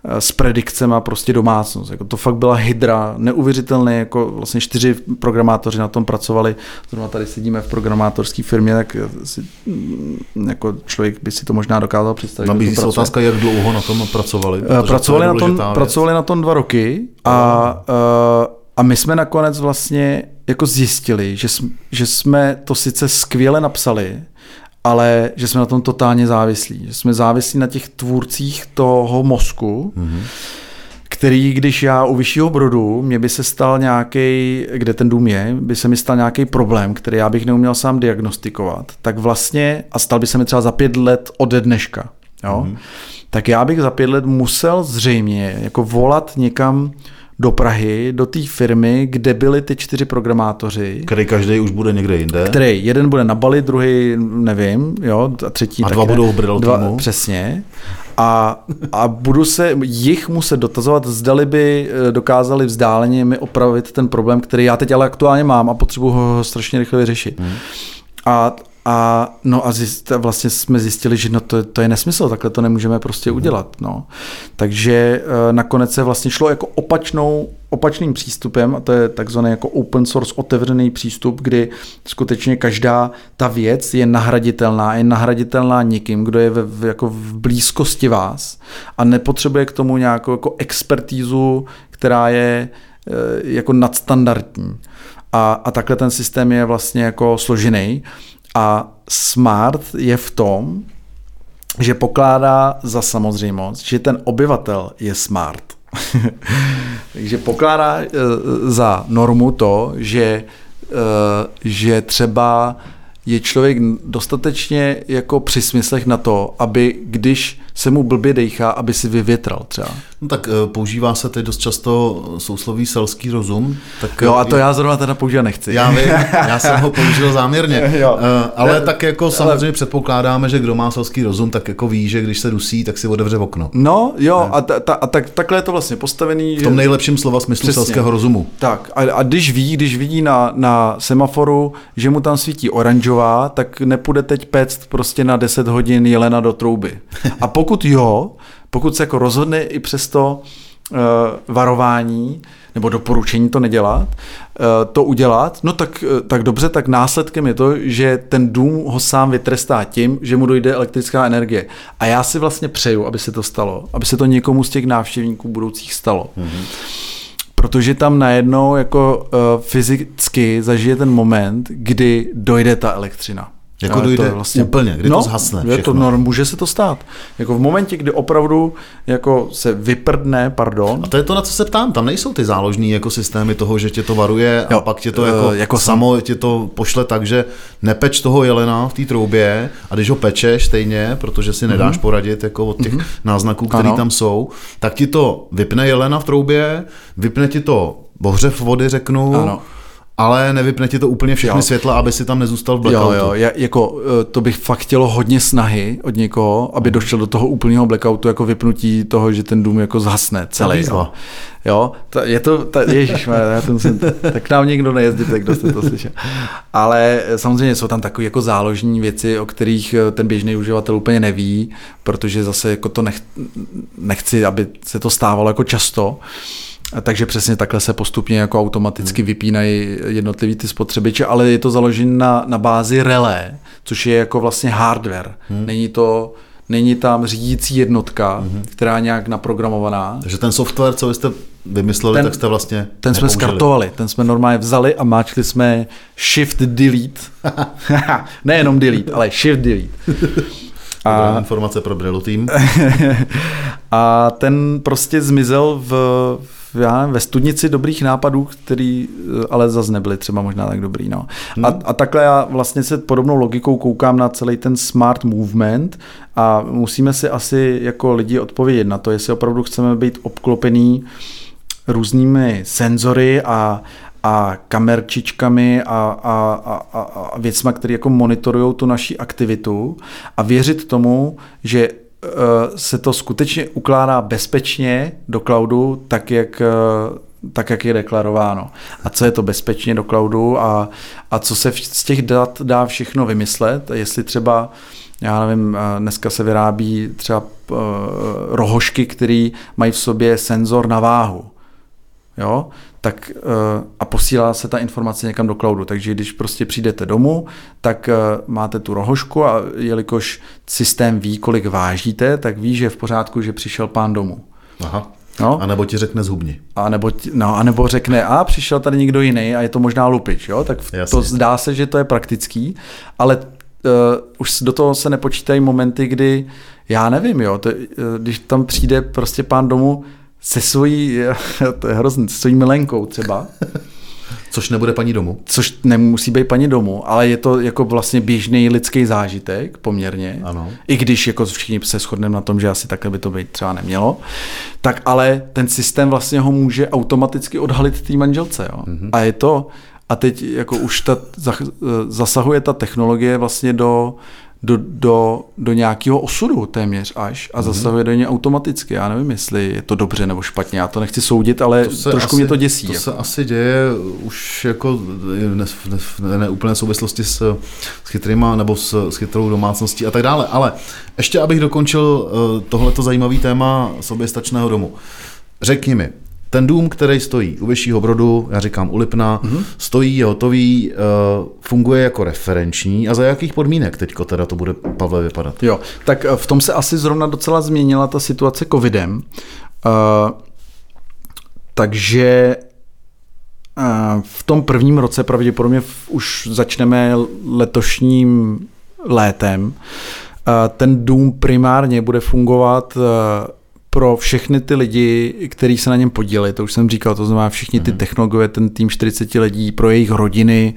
eh, s predikcema prostě domácnost. Jako to fakt byla hydra, neuvěřitelné, jako vlastně čtyři programátoři na tom pracovali, zrovna tady sedíme v programátorské firmě, tak si, mm, jako člověk by si to možná dokázal představit. Nabízí to se otázka, jak dlouho na tom pracovali. Eh, protože to Pracovali na, tom, věc. pracovali na tom dva roky a uh, a my jsme nakonec vlastně jako zjistili, že jsme, že jsme to sice skvěle napsali, ale že jsme na tom totálně závislí. Že jsme závislí na těch tvůrcích toho mozku, mm-hmm. který, když já u vyššího brodu, mě by se stal nějaký, kde ten dům je, by se mi stal nějaký problém, který já bych neuměl sám diagnostikovat, tak vlastně, a stal by se mi třeba za pět let ode dneška, jo, mm-hmm. tak já bych za pět let musel zřejmě jako volat někam do Prahy, do té firmy, kde byli ty čtyři programátoři. Který každý už bude někde jinde. Který jeden bude na Bali, druhý nevím, jo, a třetí A dva budou v dva, Přesně. A, a budu se jich muset dotazovat, zdali by eh, dokázali vzdáleně mi opravit ten problém, který já teď ale aktuálně mám a potřebuji ho strašně rychle vyřešit. Hmm. A, a no a zjist, vlastně jsme zjistili, že no to, to je nesmysl, takhle to nemůžeme prostě mhm. udělat. No. Takže e, nakonec se vlastně šlo jako opačnou, opačným přístupem, a to je takzvaný jako open source otevřený přístup, kdy skutečně každá ta věc je nahraditelná, je nahraditelná někým, kdo je v, v, jako v blízkosti vás a nepotřebuje k tomu nějakou jako expertízu, která je e, jako nadstandardní. A, a takhle ten systém je vlastně jako složený. A smart je v tom, že pokládá za samozřejmost, že ten obyvatel je smart. <laughs> Takže pokládá uh, za normu to, že, uh, že třeba je člověk dostatečně jako při smyslech na to, aby když se mu blbě dejchá, aby si vyvětral třeba. No tak eh, používá se teď dost často sousloví selský rozum. Tak jo, a to já zrovna teda používat nechci. Já vím, <laughs> já jsem ho použil záměrně. <laughs> jo. Eh, ale tak jako samozřejmě předpokládáme, že kdo má selský rozum, tak jako ví, že když se dusí, tak si otevře okno. No, jo, a, ta, ta, a tak, takhle je to vlastně postavený. V tom nejlepším slova smyslu Přesně. selského rozumu. Tak, a, a když ví, když vidí na, na semaforu, že mu tam svítí oranžová, tak nepůjde teď péct prostě na 10 hodin jelena do trouby. A pokud <laughs> jo, pokud se jako rozhodne i přesto uh, varování nebo doporučení to nedělat, uh, to udělat, no tak, uh, tak dobře, tak následkem je to, že ten dům ho sám vytrestá tím, že mu dojde elektrická energie. A já si vlastně přeju, aby se to stalo, aby se to někomu z těch návštěvníků budoucích stalo. Mm-hmm protože tam najednou jako uh, fyzicky zažije ten moment, kdy dojde ta elektřina. Jako dojde to vlastně, úplně, kdy no, to zhasne Je to, no, může se to stát. Jako v momentě, kdy opravdu jako se vyprdne, pardon. A to je to, na co se ptám. Tam nejsou ty záložní jako systémy toho, že tě to varuje jo, a pak tě to jako, uh, jako samo tě to pošle tak, že nepeč toho jelena v té troubě a když ho pečeš stejně, protože si nedáš mm-hmm. poradit jako od těch mm-hmm. náznaků, které tam jsou, tak ti to vypne jelena v troubě, vypne ti to bohřev vody, řeknu, ano ale nevypne ti to úplně všechny jo. světla, aby si tam nezůstal v blackoutu. Jo, jo, jako eh, to bych fakt chtělo hodně snahy od někoho, aby došel do toho úplného blackoutu, jako vypnutí toho, že ten dům jako zhasne celý. Jo. jo, to, je to, ta, ježiš, já to musím, tak nám někdo nejezdí, tak kdo jste to slyšel. Ale eh, samozřejmě jsou tam takové jako záložní věci, o kterých eh, ten běžný uživatel úplně neví, protože zase jako to nech, nechci, aby se to stávalo jako často. Takže přesně takhle se postupně jako automaticky hmm. vypínají jednotlivý ty spotřebiče, ale je to založené na, na bázi relé, což je jako vlastně hardware. Hmm. Není to není tam řídící jednotka, hmm která je nějak naprogramovaná. Takže ten software, co vy jste vymysleli, ten, tak jste vlastně Ten jsme skartovali, ten jsme normálně vzali a máčkli jsme shift delete. <laughs> <laughs> Nejenom delete, ale shift delete. <laughs> A, informace pro Brillo tým. a ten prostě zmizel v, já nevím, ve studnici dobrých nápadů, který eh, ale zase nebyly třeba možná tak dobrý. No. Hmm. A, a takhle já vlastně se podobnou logikou koukám na celý ten smart movement a musíme si asi jako lidi odpovědět na to, jestli opravdu chceme být obklopený různými senzory a, a kamerčičkami a, a, a, a věcma, které jako monitorují tu naši aktivitu a věřit tomu, že se to skutečně ukládá bezpečně do cloudu, tak jak, eh, tak, jak je deklarováno. A co je to bezpečně do cloudu a, a co se z těch dat dá všechno vymyslet, jestli třeba já nevím, eh, dneska se vyrábí třeba rohošky, které mají v sobě senzor na váhu. Jo? Tak uh, a posílá se ta informace někam do cloudu. Takže když prostě přijdete domů, tak uh, máte tu rohošku a jelikož systém ví, kolik vážíte, tak ví, že je v pořádku, že přišel pán domů. Aha. No. A nebo ti řekne zhubni. A nebo, ti- no, a nebo řekne, a přišel tady někdo jiný a je to možná lupič, jo? tak Jasně. to zdá se, že to je praktický, ale uh, už do toho se nepočítají momenty, kdy, já nevím, jo, to, uh, když tam přijde prostě pán domů se svojí, <laughs> to je hrozný, se svojí milenkou třeba, <laughs> Což nebude paní domů. což nemusí být paní domů, ale je to jako vlastně běžný lidský zážitek poměrně. Ano. I když jako všichni se shodneme na tom, že asi takhle by to být třeba nemělo, tak ale ten systém vlastně ho může automaticky odhalit té manželce. Jo? Mm-hmm. A je to, a teď jako už ta, zasahuje ta technologie vlastně do, do, do, do nějakého osudu téměř až a zasahuje do něj automaticky. Já nevím, jestli je to dobře nebo špatně, já to nechci soudit, ale se trošku asi, mě to děsí. To jako. se asi děje už jako ne, ne, ne, ne úplné souvislosti s, s chytrýma nebo s, s chytrou domácností a tak dále. Ale ještě abych dokončil eh, tohleto zajímavý téma soběstačného domu. Řekni mi, ten dům, který stojí u Vyššího Brodu, já říkám u Lipna, mm-hmm. stojí, je hotový, eh, funguje jako referenční a za jakých podmínek teďko teda to bude, Pavle, vypadat? Jo, tak eh, v tom se asi zrovna docela změnila ta situace covidem. Uh, takže uh, v tom prvním roce pravděpodobně v, už začneme letošním létem. Uh, ten dům primárně bude fungovat pro všechny ty lidi, kteří se na něm podíleli, to už jsem říkal, to znamená všichni ty technologové, ten tým 40 lidí, pro jejich rodiny,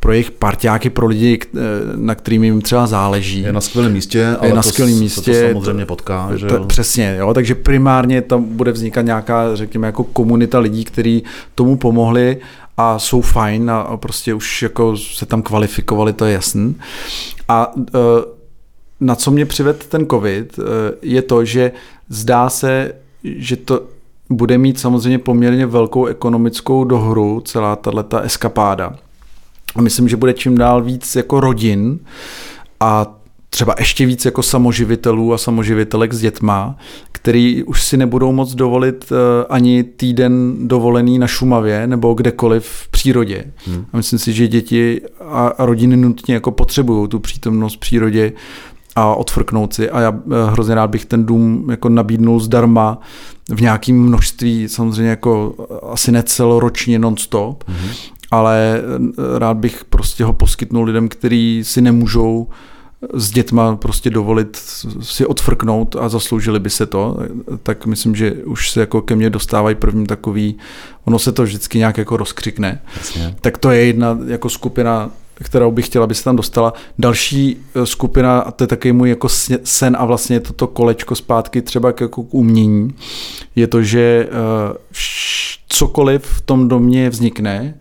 pro jejich parťáky, pro lidi, eh, na kterým jim třeba záleží. Je na skvělém místě, ale na to, místě. to samozřejmě potká. Že To, jo? přesně, jo, takže primárně tam bude vznikat nějaká, řekněme, jako komunita lidí, kteří tomu pomohli a jsou fajn a, prostě už jako se tam kvalifikovali, to je jasný. A e, na co mě přived ten covid, e, je to, že zdá se, že to bude mít samozřejmě poměrně velkou ekonomickou dohru, celá tato eskapáda. A myslím, že bude čím dál víc jako rodin a třeba ještě víc jako samoživitelů a samoživitelek s dětma, který už si nebudou moc dovolit eh, ani týden dovolený na Šumavě nebo kdekoliv v přírodě. Hmm. A myslím si, že děti a a rodiny nutně jako potřebují tu přítomnost v přírodě a odfrknout si a já eh, hrozně rád bych ten dům jako nabídnul zdarma v nějakém množství, samozřejmě jako asi neceloročně non-stop, mm-hmm. ale eh, rád bych prostě ho poskytnul lidem, kteří si nemůžou s dětma prostě dovolit si odfrknout a zasloužili by se to, tak myslím, že už se jako ke mně dostávají první takový, ono se to vždycky nějak jako rozkřikne. Jasně. Tak to je jedna jako skupina, kterou bych chtěla, aby se tam dostala. Další eh, skupina, a to je taky můj jako sen a vlastně toto kolečko zpátky třeba k, jako k umění, je to, že eh, cokoliv v tom domě vznikne,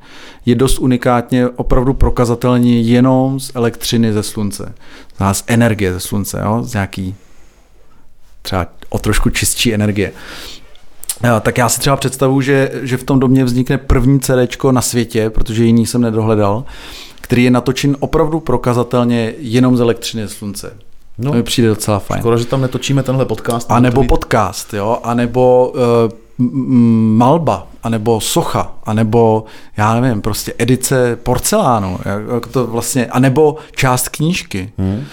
je dost unikátně opravdu prokazatelně jenom z elektřiny ze slunce. Z energie ze slunce, jo? z nějaký třeba o trošku čistší energie. Eh, Tak já si třeba představuji, že, že v tom domě vznikne první CD na světě, protože jiný jsem nedohledal, který je natočen opravdu prokazatelně jenom z elektřiny slunce. No. To mi přijde docela fajn. Skoro, že tam netočíme tenhle podcast. A nebo být- podcast, jo, a nebo uh, malba, a nebo socha, a nebo, já nevím, prostě edice porcelánu, jak, jak to vlastně, a nebo část knížky. Hmm.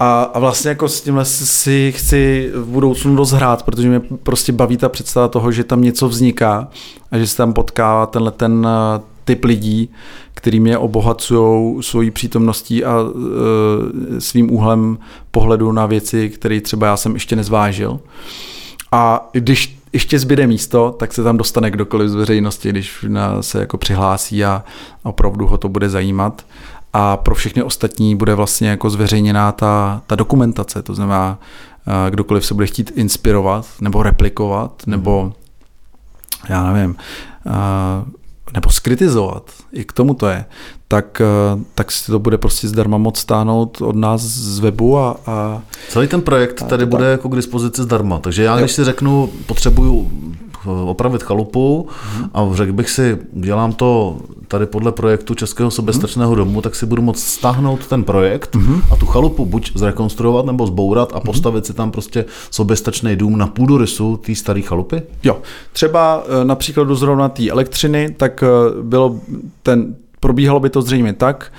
A, a vlastně jako s tímhle si chci v budoucnu dost hrát, protože mě prostě baví ta představa toho, že tam něco vzniká a že se tam potkává tenhle ten eh, typ lidí, který mě obohacují svojí přítomností a e, svým úhlem pohledu na věci, které třeba já jsem ještě nezvážil. A když ještě zbyde místo, tak se tam dostane kdokoliv z veřejnosti, když se jako přihlásí a opravdu ho to bude zajímat. A pro všechny ostatní bude vlastně jako zveřejněná ta, ta dokumentace, to znamená, eh, kdokoliv se bude chtít inspirovat nebo replikovat, nebo já nevím, eh, nebo skritizovat, i k tomu to je, tak, eh, tak si to bude prostě zdarma moc stáhnout od nás z webu a, a Celý ten projekt tady bude jako k dispozici zdarma. Takže já, když si řeknu, potřebuju opravit chalupu a řekl bych si, dělám to tady podle projektu Českého soběstačného domu, tak si budu moct stáhnout ten projekt a tu chalupu buď zrekonstruovat nebo zbourat a postavit si tam prostě soběstačný dům na půdorysu té staré chalupy? Jo, třeba eh, například do zrovna té elektřiny, tak eh, bylo ten, probíhalo by to zřejmě tak,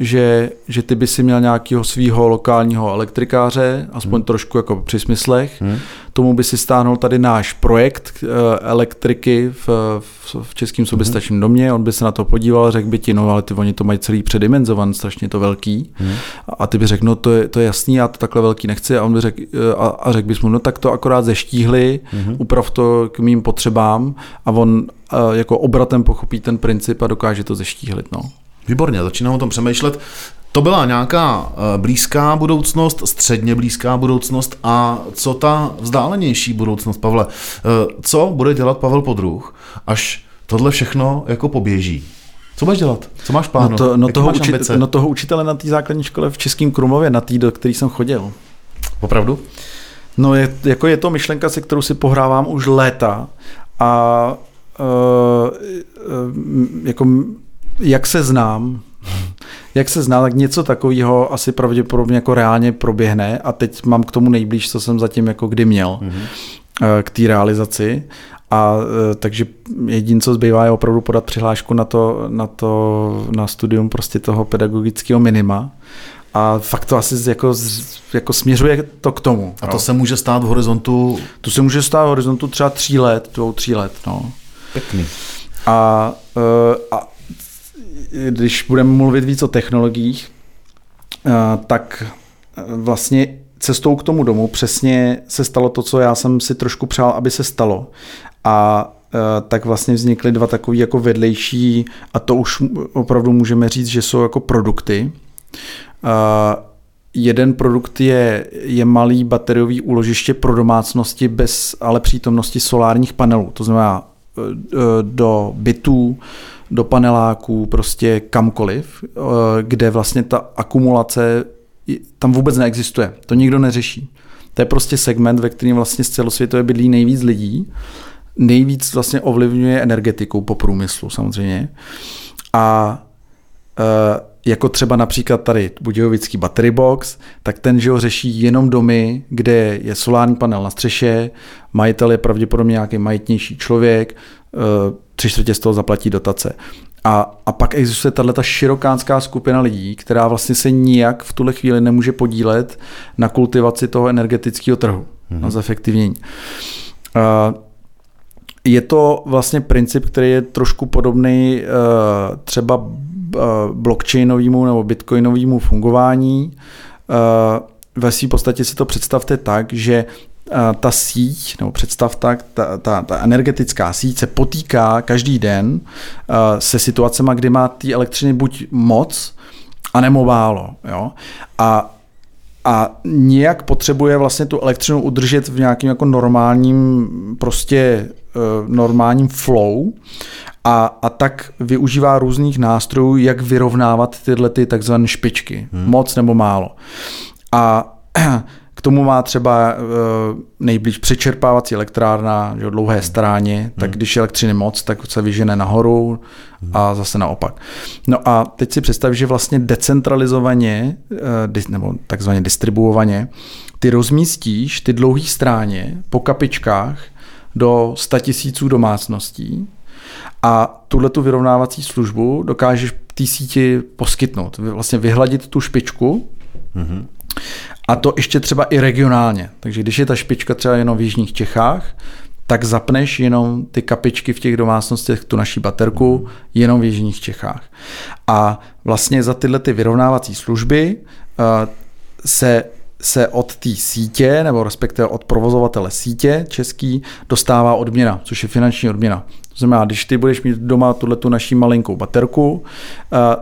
že, že ty by si měl nějakého svého lokálního elektrikáře, aspoň hmm. trošku jako při smyslech. Hmm. Tomu by si stáhnul tady náš projekt uh, elektriky v, v, v Českém soběstačném hmm. domě, on by se na to podíval, řekl by ti, no ale ty oni to mají celý předimenzovan, strašně to velký. Hmm. A ty by řekl, no to je, to je jasný, já to takhle velký nechci. A on by řekl, a, a řekl bys mu, no tak to akorát zeštíhli, hmm. uprav to k mým potřebám a on jako obratem pochopí ten princip a dokáže to zeštíhlit. No. Výborně, začínám o tom přemýšlet. To byla nějaká eh, blízká budoucnost, středně blízká budoucnost a co ta vzdálenější budoucnost, Pavle? Eh, co bude dělat Pavel Podruh, až tohle všechno jako poběží? Co budeš dělat? Co máš plánu? No, to, no, toho, učit, no toho učitele na té základní škole v Českém Krumově, na té, do který jsem chodil. Opravdu? No je, jako je to myšlenka, se kterou si pohrávám už léta a uh, uh, jako jak se znám, jak se zná, tak něco takového asi pravděpodobně jako reálně proběhne a teď mám k tomu nejblíž, co jsem zatím jako kdy měl mm-hmm. k té realizaci. A eh, takže jediné, co zbývá, je opravdu podat přihlášku na to, na to, na studium prostě toho pedagogického minima. A fakt to asi jako, jako směřuje to k tomu. A to no. se může stát v horizontu? To se může stát v horizontu třeba tří let, dvou, tří let. No. Pěkný. A, a když budeme mluvit víc o technologiích, eh, tak eh, vlastně cestou k tomu domu přesně se stalo to, co já jsem si trošku přál, aby se stalo. A eh, tak vlastně vznikly dva takové jako vedlejší, a to už opravdu můžeme říct, že jsou jako produkty. Jeden produkt je, je malý bateriový úložiště pro domácnosti bez ale přítomnosti solárních panelů. To znamená do bytů, do paneláků, prostě kamkoliv, eh, kde vlastně ta akumulace tam vůbec neexistuje. To nikdo neřeší. To je prostě segment, ve kterém vlastně z celosvětové bydlí nejvíc lidí, nejvíc vlastně ovlivňuje energetiku po průmyslu samozřejmě. A e, jako třeba například tady Budějovický battery box, tak ten, že ho řeší jenom domy, kde je solární panel na střeše, majitel je pravděpodobně nějaký majetnější člověk, Eh, tři čtvrtě z toho zaplatí dotace. A, a pak existuje tato širokánská skupina lidí, která vlastně se nijak v tuhle chvíli nemůže podílet na kultivaci toho energetického trhu, mm-hmm. na zefektivnění. Uh, je to vlastně princip, který je trošku podobný uh, třeba uh, blockchainovému nebo bitcoinovému fungování. Uh, ve své podstatě si to představte tak, že ta síť, nebo představ tak, ta, ta, ta energetická síť se potýká každý den se situacemi, kdy má té elektřiny buď moc, anebo málo. Jo? A, a nějak potřebuje vlastně tu elektřinu udržet v nějakém jako normálním prostě e, normálním flow a, a tak využívá různých nástrojů, jak vyrovnávat tyhle ty takzvané špičky, hmm. moc nebo málo. A tomu má třeba uh, nejblíž přečerpávací elektrárna, že dlouhé stráně, hmm. tak když je elektřiny moc, tak se vyžene nahoru a zase naopak. No a teď si představ, že vlastně decentralizovaně, uh, nebo takzvaně distribuovaně, ty rozmístíš ty dlouhé stráně po kapičkách do 100 tisíců domácností a tuhle tu vyrovnávací službu dokážeš té síti poskytnout, vlastně vyhladit tu špičku, mm-hmm. A to ještě třeba i regionálně. Takže když je ta špička třeba jenom v jižních Čechách, tak zapneš jenom ty kapičky v těch domácnostech, tu naší baterku, jenom v jižních Čechách. A vlastně za tyhle ty vyrovnávací služby uh, se se od té sítě, nebo respektive od provozovatele sítě český, dostává odměna, což je finanční odměna. To znamená, když ty budeš mít doma tuhle tu naší malinkou baterku, uh,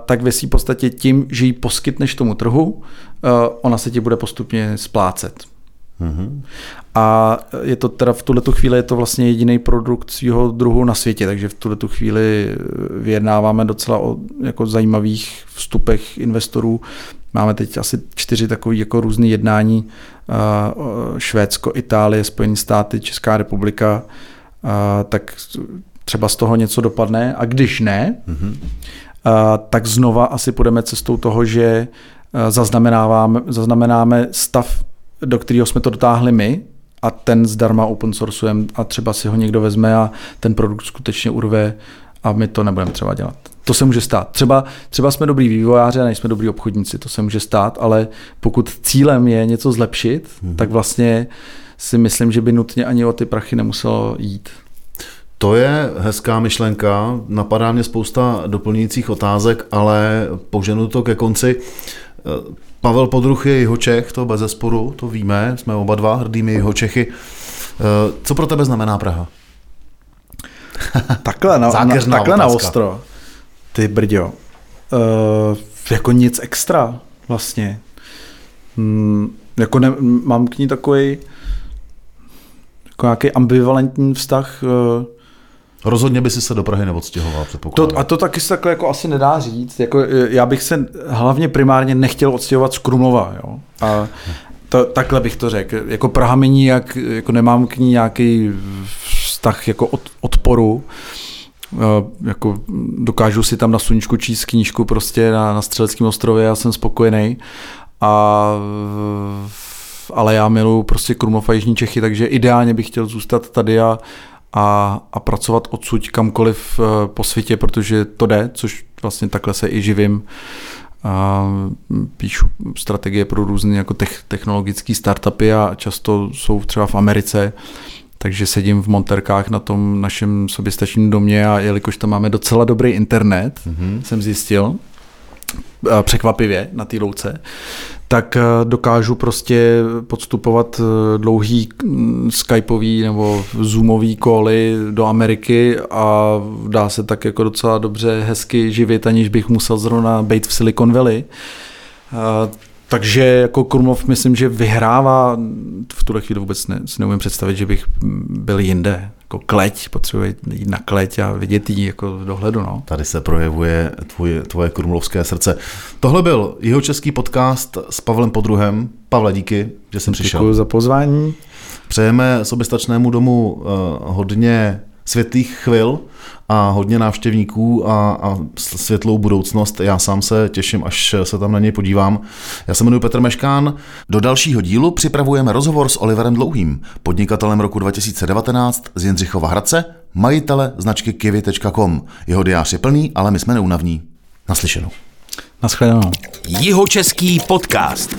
tak ve v podstatě tím, že ji poskytneš tomu trhu, Eh, ona se ti bude postupně splácet. Mm-hmm. A je to teda v tuhle chvíli je to vlastně jediný produkt svého druhu na světě, takže v tuhle tuhle eh, vyjednáváme docela o jako zajímavých vstupech investorů. Máme teď asi čtyři takové jako různé jednání. Eh, Švédsko, Itálie, Spojené státy, Česká republika. Tak třeba z toho něco dopadne. A když ne, mm-hmm. tak znova asi půjdeme cestou toho, že Eh, zaznamenáváme, zaznamenáme stav, do kterého jsme to dotáhli my a ten zdarma open sourcujeme a třeba si ho někdo vezme a ten produkt skutečně urve a my to nebudeme třeba dělat. To se může stát. Třeba, třeba jsme dobrý vývojáři a nejsme dobrý obchodníci, to se může stát, ale pokud cílem je něco zlepšit, hmm. tak vlastně si myslím, že by nutně ani o ty prachy nemuselo jít. To je hezká myšlenka, napadá mě spousta doplňujících otázek, ale poženu to ke konci. Pavel Podruch je jeho Čech, to bez zesporu, to víme, jsme oba dva hrdými jeho Čechy. Co pro tebe znamená Praha? <laughs> takhle na, na, takhle na ostro. Ty brďo. Uh, jako nic extra vlastně. Hmm, jako ne, mám k ní takový jako nějaký ambivalentní vztah. Uh, Rozhodně by si se do Prahy neodstěhoval, předpokládám. To, a to taky se takhle jako asi nedá říct. Jako, já bych se hlavně primárně nechtěl odstěhovat z Krumlova. Jo? A to, takhle bych to řekl. Jako Praha mi nijak, jako nemám k ní nějaký vztah jako od, odporu. Jako dokážu si tam na sluníčku číst knížku prostě na, na Střeleckém ostrově a jsem spokojený. A ale já miluji prostě Krumlov a Jižní Čechy, takže ideálně bych chtěl zůstat tady a, a, a pracovat odsud kamkoliv eh, po světě, protože to jde, což vlastně takhle se i živím. A píšu strategie pro různé jako technologické startupy a často jsou třeba v Americe, takže sedím v Monterkách na tom našem soběstačním domě a jelikož tam máme docela dobrý internet, mm-hmm. jsem zjistil, překvapivě na té louce, tak eh, dokážu prostě podstupovat eh, dlouhý mm, skypový nebo zoomový koly do Ameriky a dá se tak jako docela dobře hezky živit, aniž bych musel zrovna být v Silicon Valley. Takže jako Krumlov myslím, že vyhrává, v tuhle chvíli vůbec ne, si neumím představit, že bych byl jinde. Jako kleť, potřebuje jít na kleť a vidět jí jako dohledu. No. Tady se projevuje tvoje, tvoje krumlovské srdce. Tohle byl jeho český podcast s Pavlem Podruhem. Pavle, díky, že jsem přišel. Děkuji za pozvání. Přejeme soběstačnému domu uh, hodně světlých chvil a hodně návštěvníků a, a světlou budoucnost. Já sám se těším, až se tam na něj podívám. Já se jmenuji Petr Meškán. Do dalšího dílu připravujeme rozhovor s Oliverem Dlouhým, podnikatelem roku 2019 z Jindřichova Hradce, majitele značky kivy.com. Jeho diář je plný, ale my jsme neunavní. Naslyšenou. Naschledanou. Jihočeský podcast.